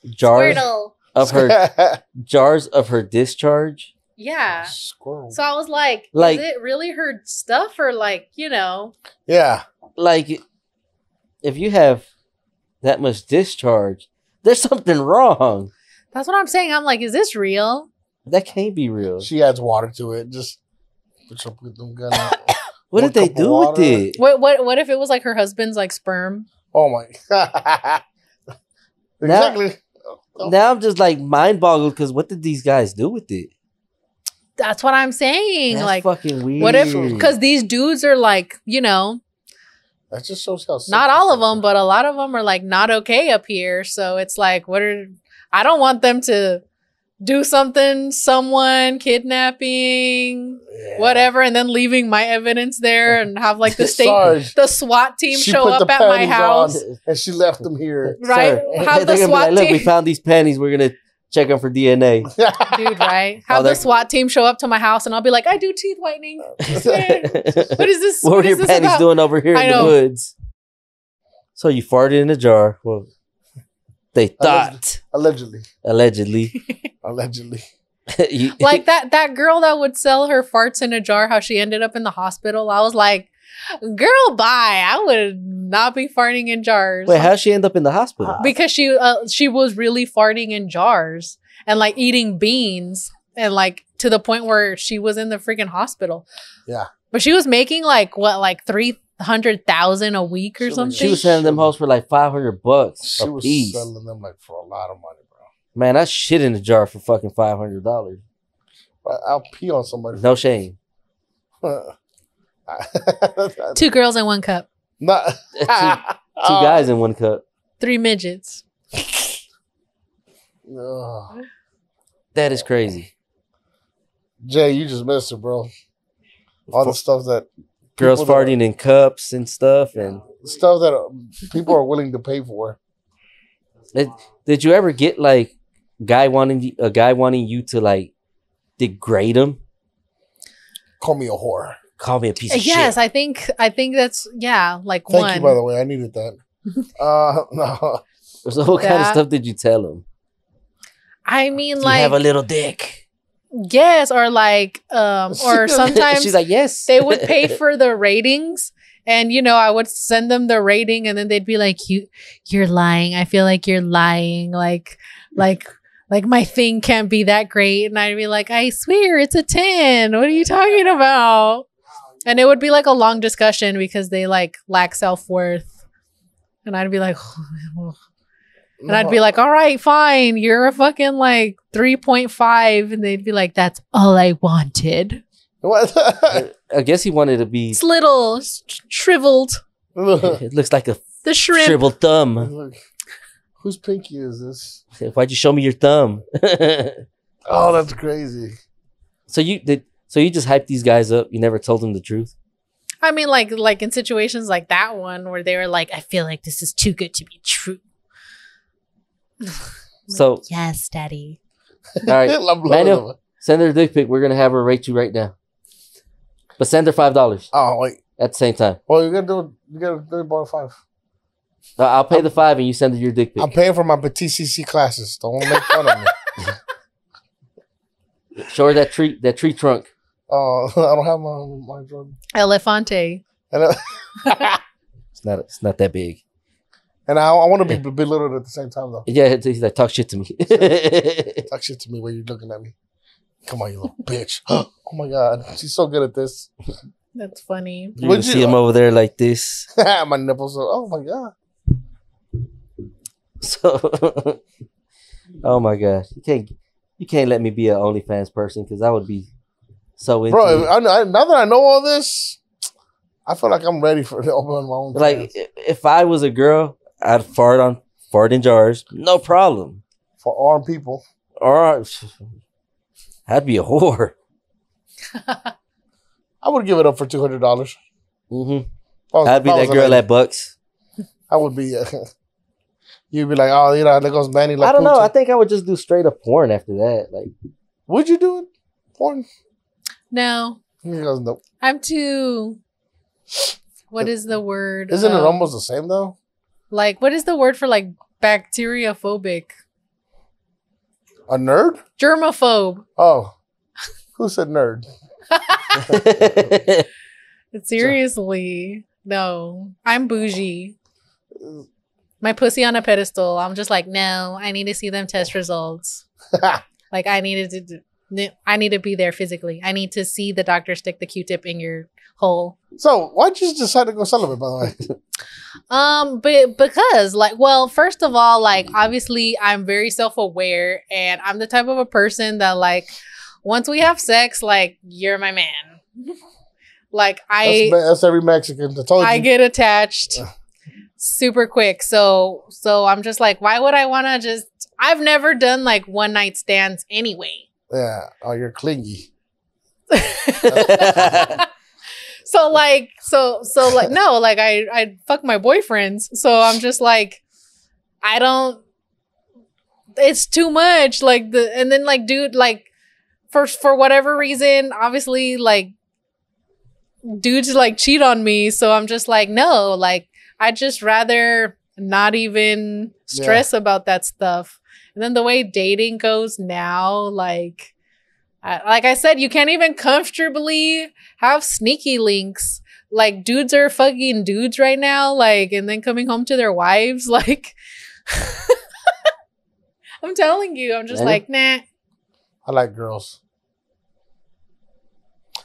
Jars Squirtle. of her jars of her discharge. Yeah. Squirrel. So I was like, Like- is it really her stuff or like, you know? yeah. Like, if you have that much discharge, there's something wrong. That's what I'm saying. I'm like, is this real? That can't be real. She adds water to it. Just put your put them gun. What did they do with it? What what what if it was like her husband's like sperm? Oh my. exactly. Now I'm just like mind boggled because what did these guys do with it? That's what I'm saying. That's like fucking weird. what if because these dudes are like, you know, That just shows how. sick not all of them, but a lot of them are like not okay up here. So it's like, what are I don't want them to do something, someone kidnapping, Yeah. whatever, and then leaving my evidence there and have like the state, Sarge, the SWAT team show up at my house. and she left them here. Right? Sir, Have the they're gonna be SWAT like, Look, we found these panties. We're gonna check them for DNA. Dude, right? Oh, Have the SWAT team show up to my house and I'll be like, I do teeth whitening. what What is this? what what were your panties about? doing over here I in the woods? So you farted in a jar. Well, they thought Allegedly. allegedly. Allegedly. You- like that that girl that would sell her farts in a jar how she ended up in the hospital i was like girl bye i would not be farting in jars Wait, how'd she end up in the hospital? because she uh, she was really farting in jars and like eating beans and like to the point where she was in the freaking hospital Yeah. but she was making like what like 300,000 a week or She was- something She was selling them hoes for like five hundred bucks She a was piece. selling them like for a lot of money, bro. Man, I shit in a jar for fucking five hundred dollars. I'll pee on somebody. No shame. two girls in one cup Not, Two, two guys in one cup. three midgets Ugh. That is crazy. Jay, you just missed it, bro. All the stuff that Girls people that- farting in cups and stuff. And stuff that uh, people are willing to pay for. Did, did you ever get like guy wanting y- a guy wanting you to like degrade him? Call me a whore. Call me a piece of yes shit. i think i think that's yeah like Thank one you, by the way. I needed that. uh, no. So what kind of stuff did you tell him? I mean, you like have a little dick. Yes, or like, um, or sometimes she's like, yes. they would pay for the ratings, and you know, I would send them the rating, and then they'd be like, "You, you're lying. I feel like you're lying. Like, like." Like my thing can't be that great, and I'd be like, "I swear it's a ten. What are you talking about?" And it would be like a long discussion because they like lack self worth, and I'd be like, And I'd be like, all right, fine. You're a fucking like 3.5. And they'd be like, that's all I wanted. what? I guess he wanted to be. It's little, it's shriveled. It looks like a The shrimp. shriveled thumb. Look, Whose pinky is this? Why'd you show me your thumb? Oh, that's crazy. so you did. So you just hyped these guys up. You never told them the truth. I mean, like, like in situations like that one where they were like, I feel like this is too good to be true. So Yes, daddy. all right, I'm Manuel? it. send her a dick pic. We're gonna have her rate you right now. But send her five dollars Oh wait. at the same time. Well, you gotta do it. You gotta do it by five. Uh, I'll pay the five and you send her your dick pic. I'm paying for my TCC classes. Don't make fun of me. Show her that tree that tree trunk. Oh, I don't have my my drug. Elefante. And I, It's not it's not that big. And I, I want to be belittled at the same time though. Yeah, it's, he's like talk shit to me. Talk shit to me while you're looking at me. Come on, you little bitch. oh my god, she's so good at this. That's funny. you Would can you- see him over there like this. my nipples. Are, oh my god. So, oh my God. you can't you can't let me be an OnlyFans person because I would be so into Bro. I, I, now that I know all this, I feel like I'm ready for to open my own. Like pants if I was a girl, I'd fart on fart in jars, no problem. for armed people. Or I'd be a whore. I would give it up for two hundred dollars. Mm-hmm. I'd be that girl at Bucks. I would be. Uh, you'd be like, oh, you know, there goes Manny. I don't know. I think I would just do straight up porn after that. Like Would you do it? Porn? No, He goes, no. I'm too. What is the word? Isn't it Um, almost the same though? Like what is the word for like bacteriophobic? A nerd? Germaphobe. Oh, who said nerd? Seriously. No. I'm bougie. My pussy on a pedestal. I'm just like, no, I need to see them test results. Like I needed to I need to be there physically. I need to see the doctor stick the Q-tip in your hole. so why'd you decide to go celibate? By the way, Um, but because like, well, first of all, like obviously I'm very self-aware and I'm the type of a person that like once we have sex, like you're my man. like I that's, that's every Mexican. I told you. I get attached super quick. So so I'm just like, why would I want to just I've never done like one night stands anyway. yeah. Oh, you're clingy. so like so so like no, like I I fuck my boyfriends. So I'm just like I don't it's too much. Like the and then like dude like for for whatever reason obviously like dudes like cheat on me. So i'm just like no like i'd just rather not even stress about that stuff. And then the way dating goes now like I, like i said you can't even comfortably have sneaky links like dudes are fucking dudes right now like and then coming home to their wives like i'm telling you i'm just Really? like nah I like girls.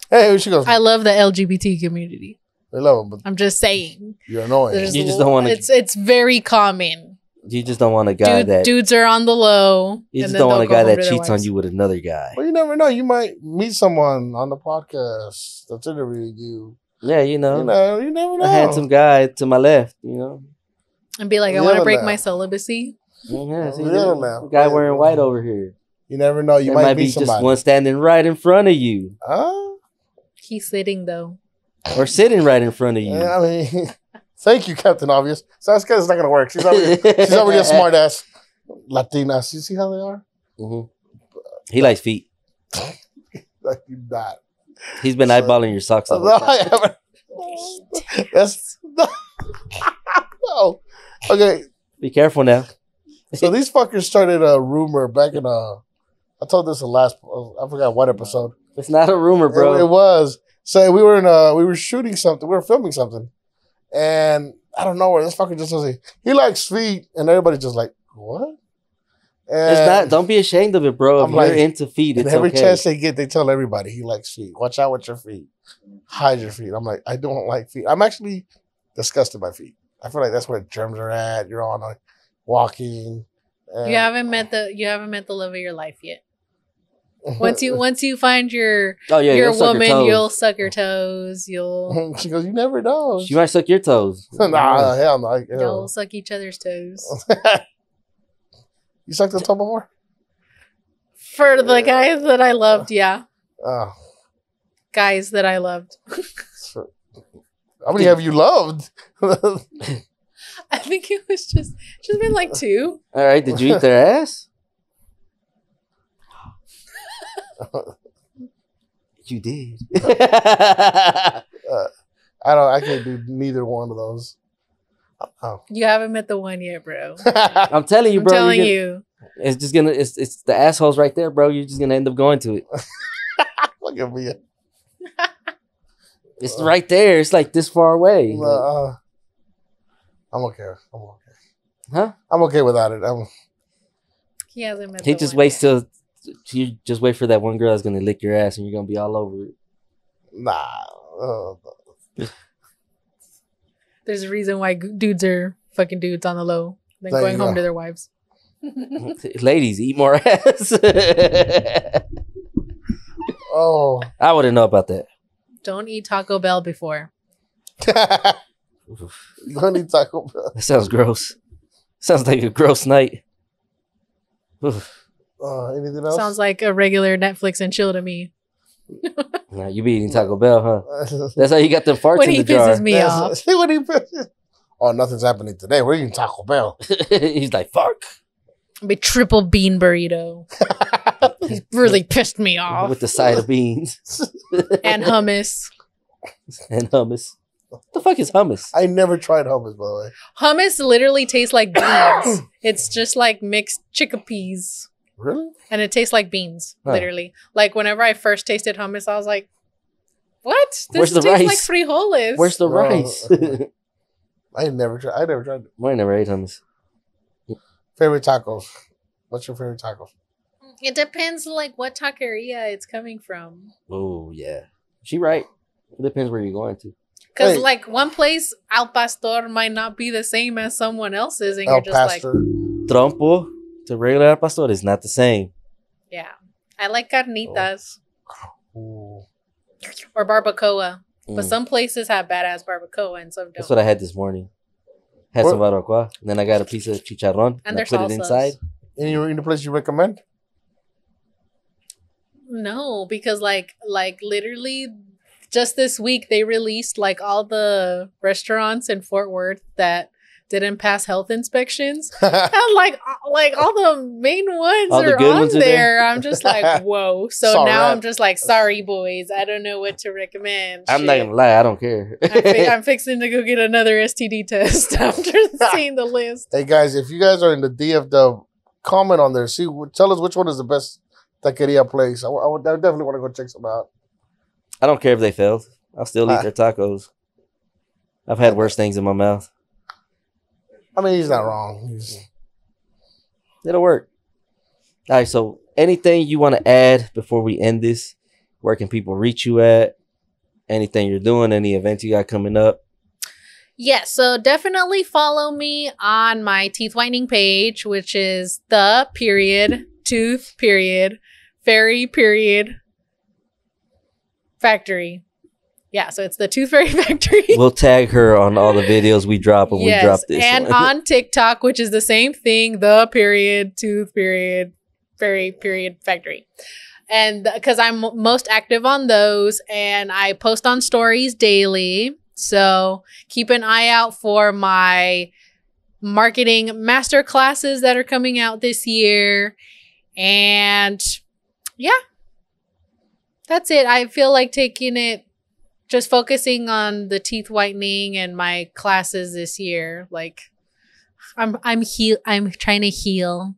Hey, here she goes. i love the lgbt community they love them, but i'm just saying you're annoying. There's You just don't wanna- It's it's very common. You just don't want a guy Dude, that dudes are on the low. you just don't want a guy that cheats on you with another guy. well, you never know. You might meet someone on the podcast that's interviewing you. Yeah, you know, You know, you never know. a handsome guy to my left. You know, and be like, I want to break now. my celibacy. yeah, see, Yeah, there's man. a guy wearing white over here. You never know. You There might, might, meet be somebody. just one standing right in front of you, Huh? He's sitting though. or sitting right in front of you. Yeah, I mean, thank you, Captain Obvious. Saskia is not gonna work. She's already, she's already a smart ass Latina. You see how they are? Mhm. He likes feet. Like you not. He's been So- eyeballing your socks. the No, time. I haven't. That's no. Okay, Be careful now. so these fuckers started a rumor back in uh I told this the last I forgot what episode. It's not a rumor, bro. It, it was. So we were in uh we were shooting something, we were filming something. And I don't know where this fucker just was like, he likes feet, and everybody just like, what? And, it's not. Don't be ashamed of it, bro. If I'm you're like- into feet, and it's every okay. chance they get, they tell everybody he likes feet. Watch out with your feet. Hide your feet. I'm like, I don't like feet. I'm actually disgusted by feet. I feel like that's where germs are at. You're on like walking. and- You haven't met the you haven't met the love of your life yet. Once you once you find your oh yeah, your you'll suck her woman, toes. you'll suck her toes. You'll she goes, you never know. She might suck your toes. nah, hell no. Ew. you'll suck each other's toes. you sucked a toe before? For the guys that I loved, yeah, Oh, guys that I loved. how many have you loved? I think it was just just been like two. All right, did you eat their ass? you did. I don't. I can't do neither one of those. Oh. You haven't met the one yet, bro. I'm telling you, bro. I'm bro. you're telling gonna- you. It's just gonna. It's it's the assholes right there, bro. You're just gonna end up going to it. Look at me. It's right there. It's like this far away. Uh, I'm okay. I'm okay. Huh? I'm okay without it. I'm, He hasn't met. He the just one waits yet. till you just wait for that one girl that's gonna lick your ass and you're gonna be all over it. nah. There's a reason why dudes are fucking dudes on the low, then There going home go. to their wives. Ladies, eat more ass. oh. I wouldn't know about that. Don't eat Taco Bell before. you gonna need Taco Bell. That sounds gross. Sounds like a gross night. Oof. Uh, anything else? Sounds like a regular Netflix and chill to me. Nah, you be eating Taco Bell, huh? That's how you got the farts when in he the jar. pisses me off. See what he pisses. Oh, nothing's happening today. We're eating Taco Bell. He's like, fuck. Be triple bean burrito. He's really pissed me off. With the side of beans and hummus. and hummus. What the fuck is hummus? I never tried hummus, by the way. Hummus literally tastes like beans. it's just like mixed chickpeas Really? and it tastes like beans, Huh. literally. Like whenever I first tasted hummus, I was like, "What? This Where's the tastes like rice? frijoles." Where's the No. rice? I never tried. I never tried it. I never ate hummus. Favorite tacos. What's your favorite taco? it depends, like what taqueria it's coming from. Oh yeah, she right. It depends where you're going to. Because Hey. like one place Al Pastor might not be the same as someone else's, and El you're just Pastor. like, Trompo to regular al pastor is not the same. yeah. I like carnitas Ooh. or barbacoa, but Mm. some places have badass barbacoa and some That's don't. what I had this morning. Had some barbacoa, and then I got a piece of chicharrón, and, I their put it salsas. inside. Any any place you recommend? No, because like like literally just this week they released like all the restaurants in Fort Worth that didn't pass health inspections. And like like all the main ones All are good on ones are there. there? I'm just like, whoa. So Sorry. now I'm just like, sorry boys, I don't know what to recommend. I'm not gonna lie, I don't care. I'm, fi- I'm fixing to go get another STD test after seeing the list. Hey guys, if you guys are in the DFW, comment on there. See, tell us which one is the best taqueria place. I, I would I definitely want to go check some out. I don't care if they failed. I'll still Ah. eat their tacos. I've had worse things in my mouth. I mean, he's not wrong. He's, It'll work. All right. So, anything you want to add before we end this? Where can people reach you at? Anything you're doing? Any events you got coming up? Yes, so definitely follow me on my teeth whitening page, which is the period tooth period fairy period factory. Yeah, so it's the Tooth Fairy Factory. We'll tag her on all the videos we drop when we drop this. and one. on TikTok, which is the same thing, the period tooth period fairy period factory. And because I'm most active on those, and I post on stories daily, so keep an eye out for my marketing master classes that are coming out this year. And yeah, that's it. I feel like taking it just focusing on the teeth whitening and my classes this year like i'm i'm heal i'm trying to heal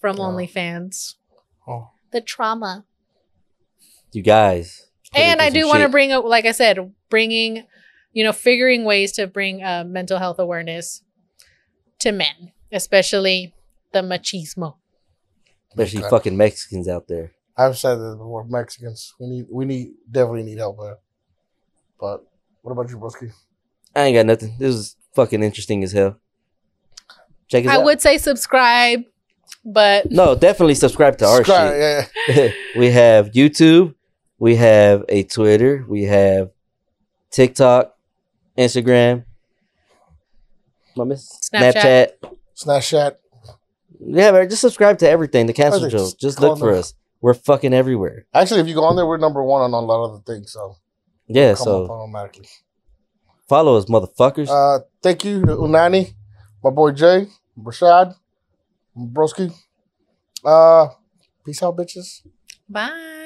from Oh. onlyfans oh, the trauma you guys. and i do want to bring up like i said bringing you know figuring ways to bring uh, mental health awareness to men especially the machismo especially Okay. fucking Mexicans out there. I've said this before. Mexicans, we need, we need, definitely need help there. But what about you, Broski? I ain't got nothing. This is fucking interesting as hell. Check it out. i out. would say subscribe but no, definitely subscribe to our Subscribe, shit. yeah. we have YouTube, we have a Twitter, we have TikTok, Instagram, what miss? Snapchat. Snapchat. Yeah, man, just subscribe to everything. The Cancel they Show. just Just call look for them- us. We're fucking everywhere. Actually, if you go on there, we're number one on a lot of the things. So Yeah, come up so automatically. follow us, motherfuckers. Uh, thank you to Unani, my boy Jay, Brashad, Broski. Uh, peace out, bitches. bye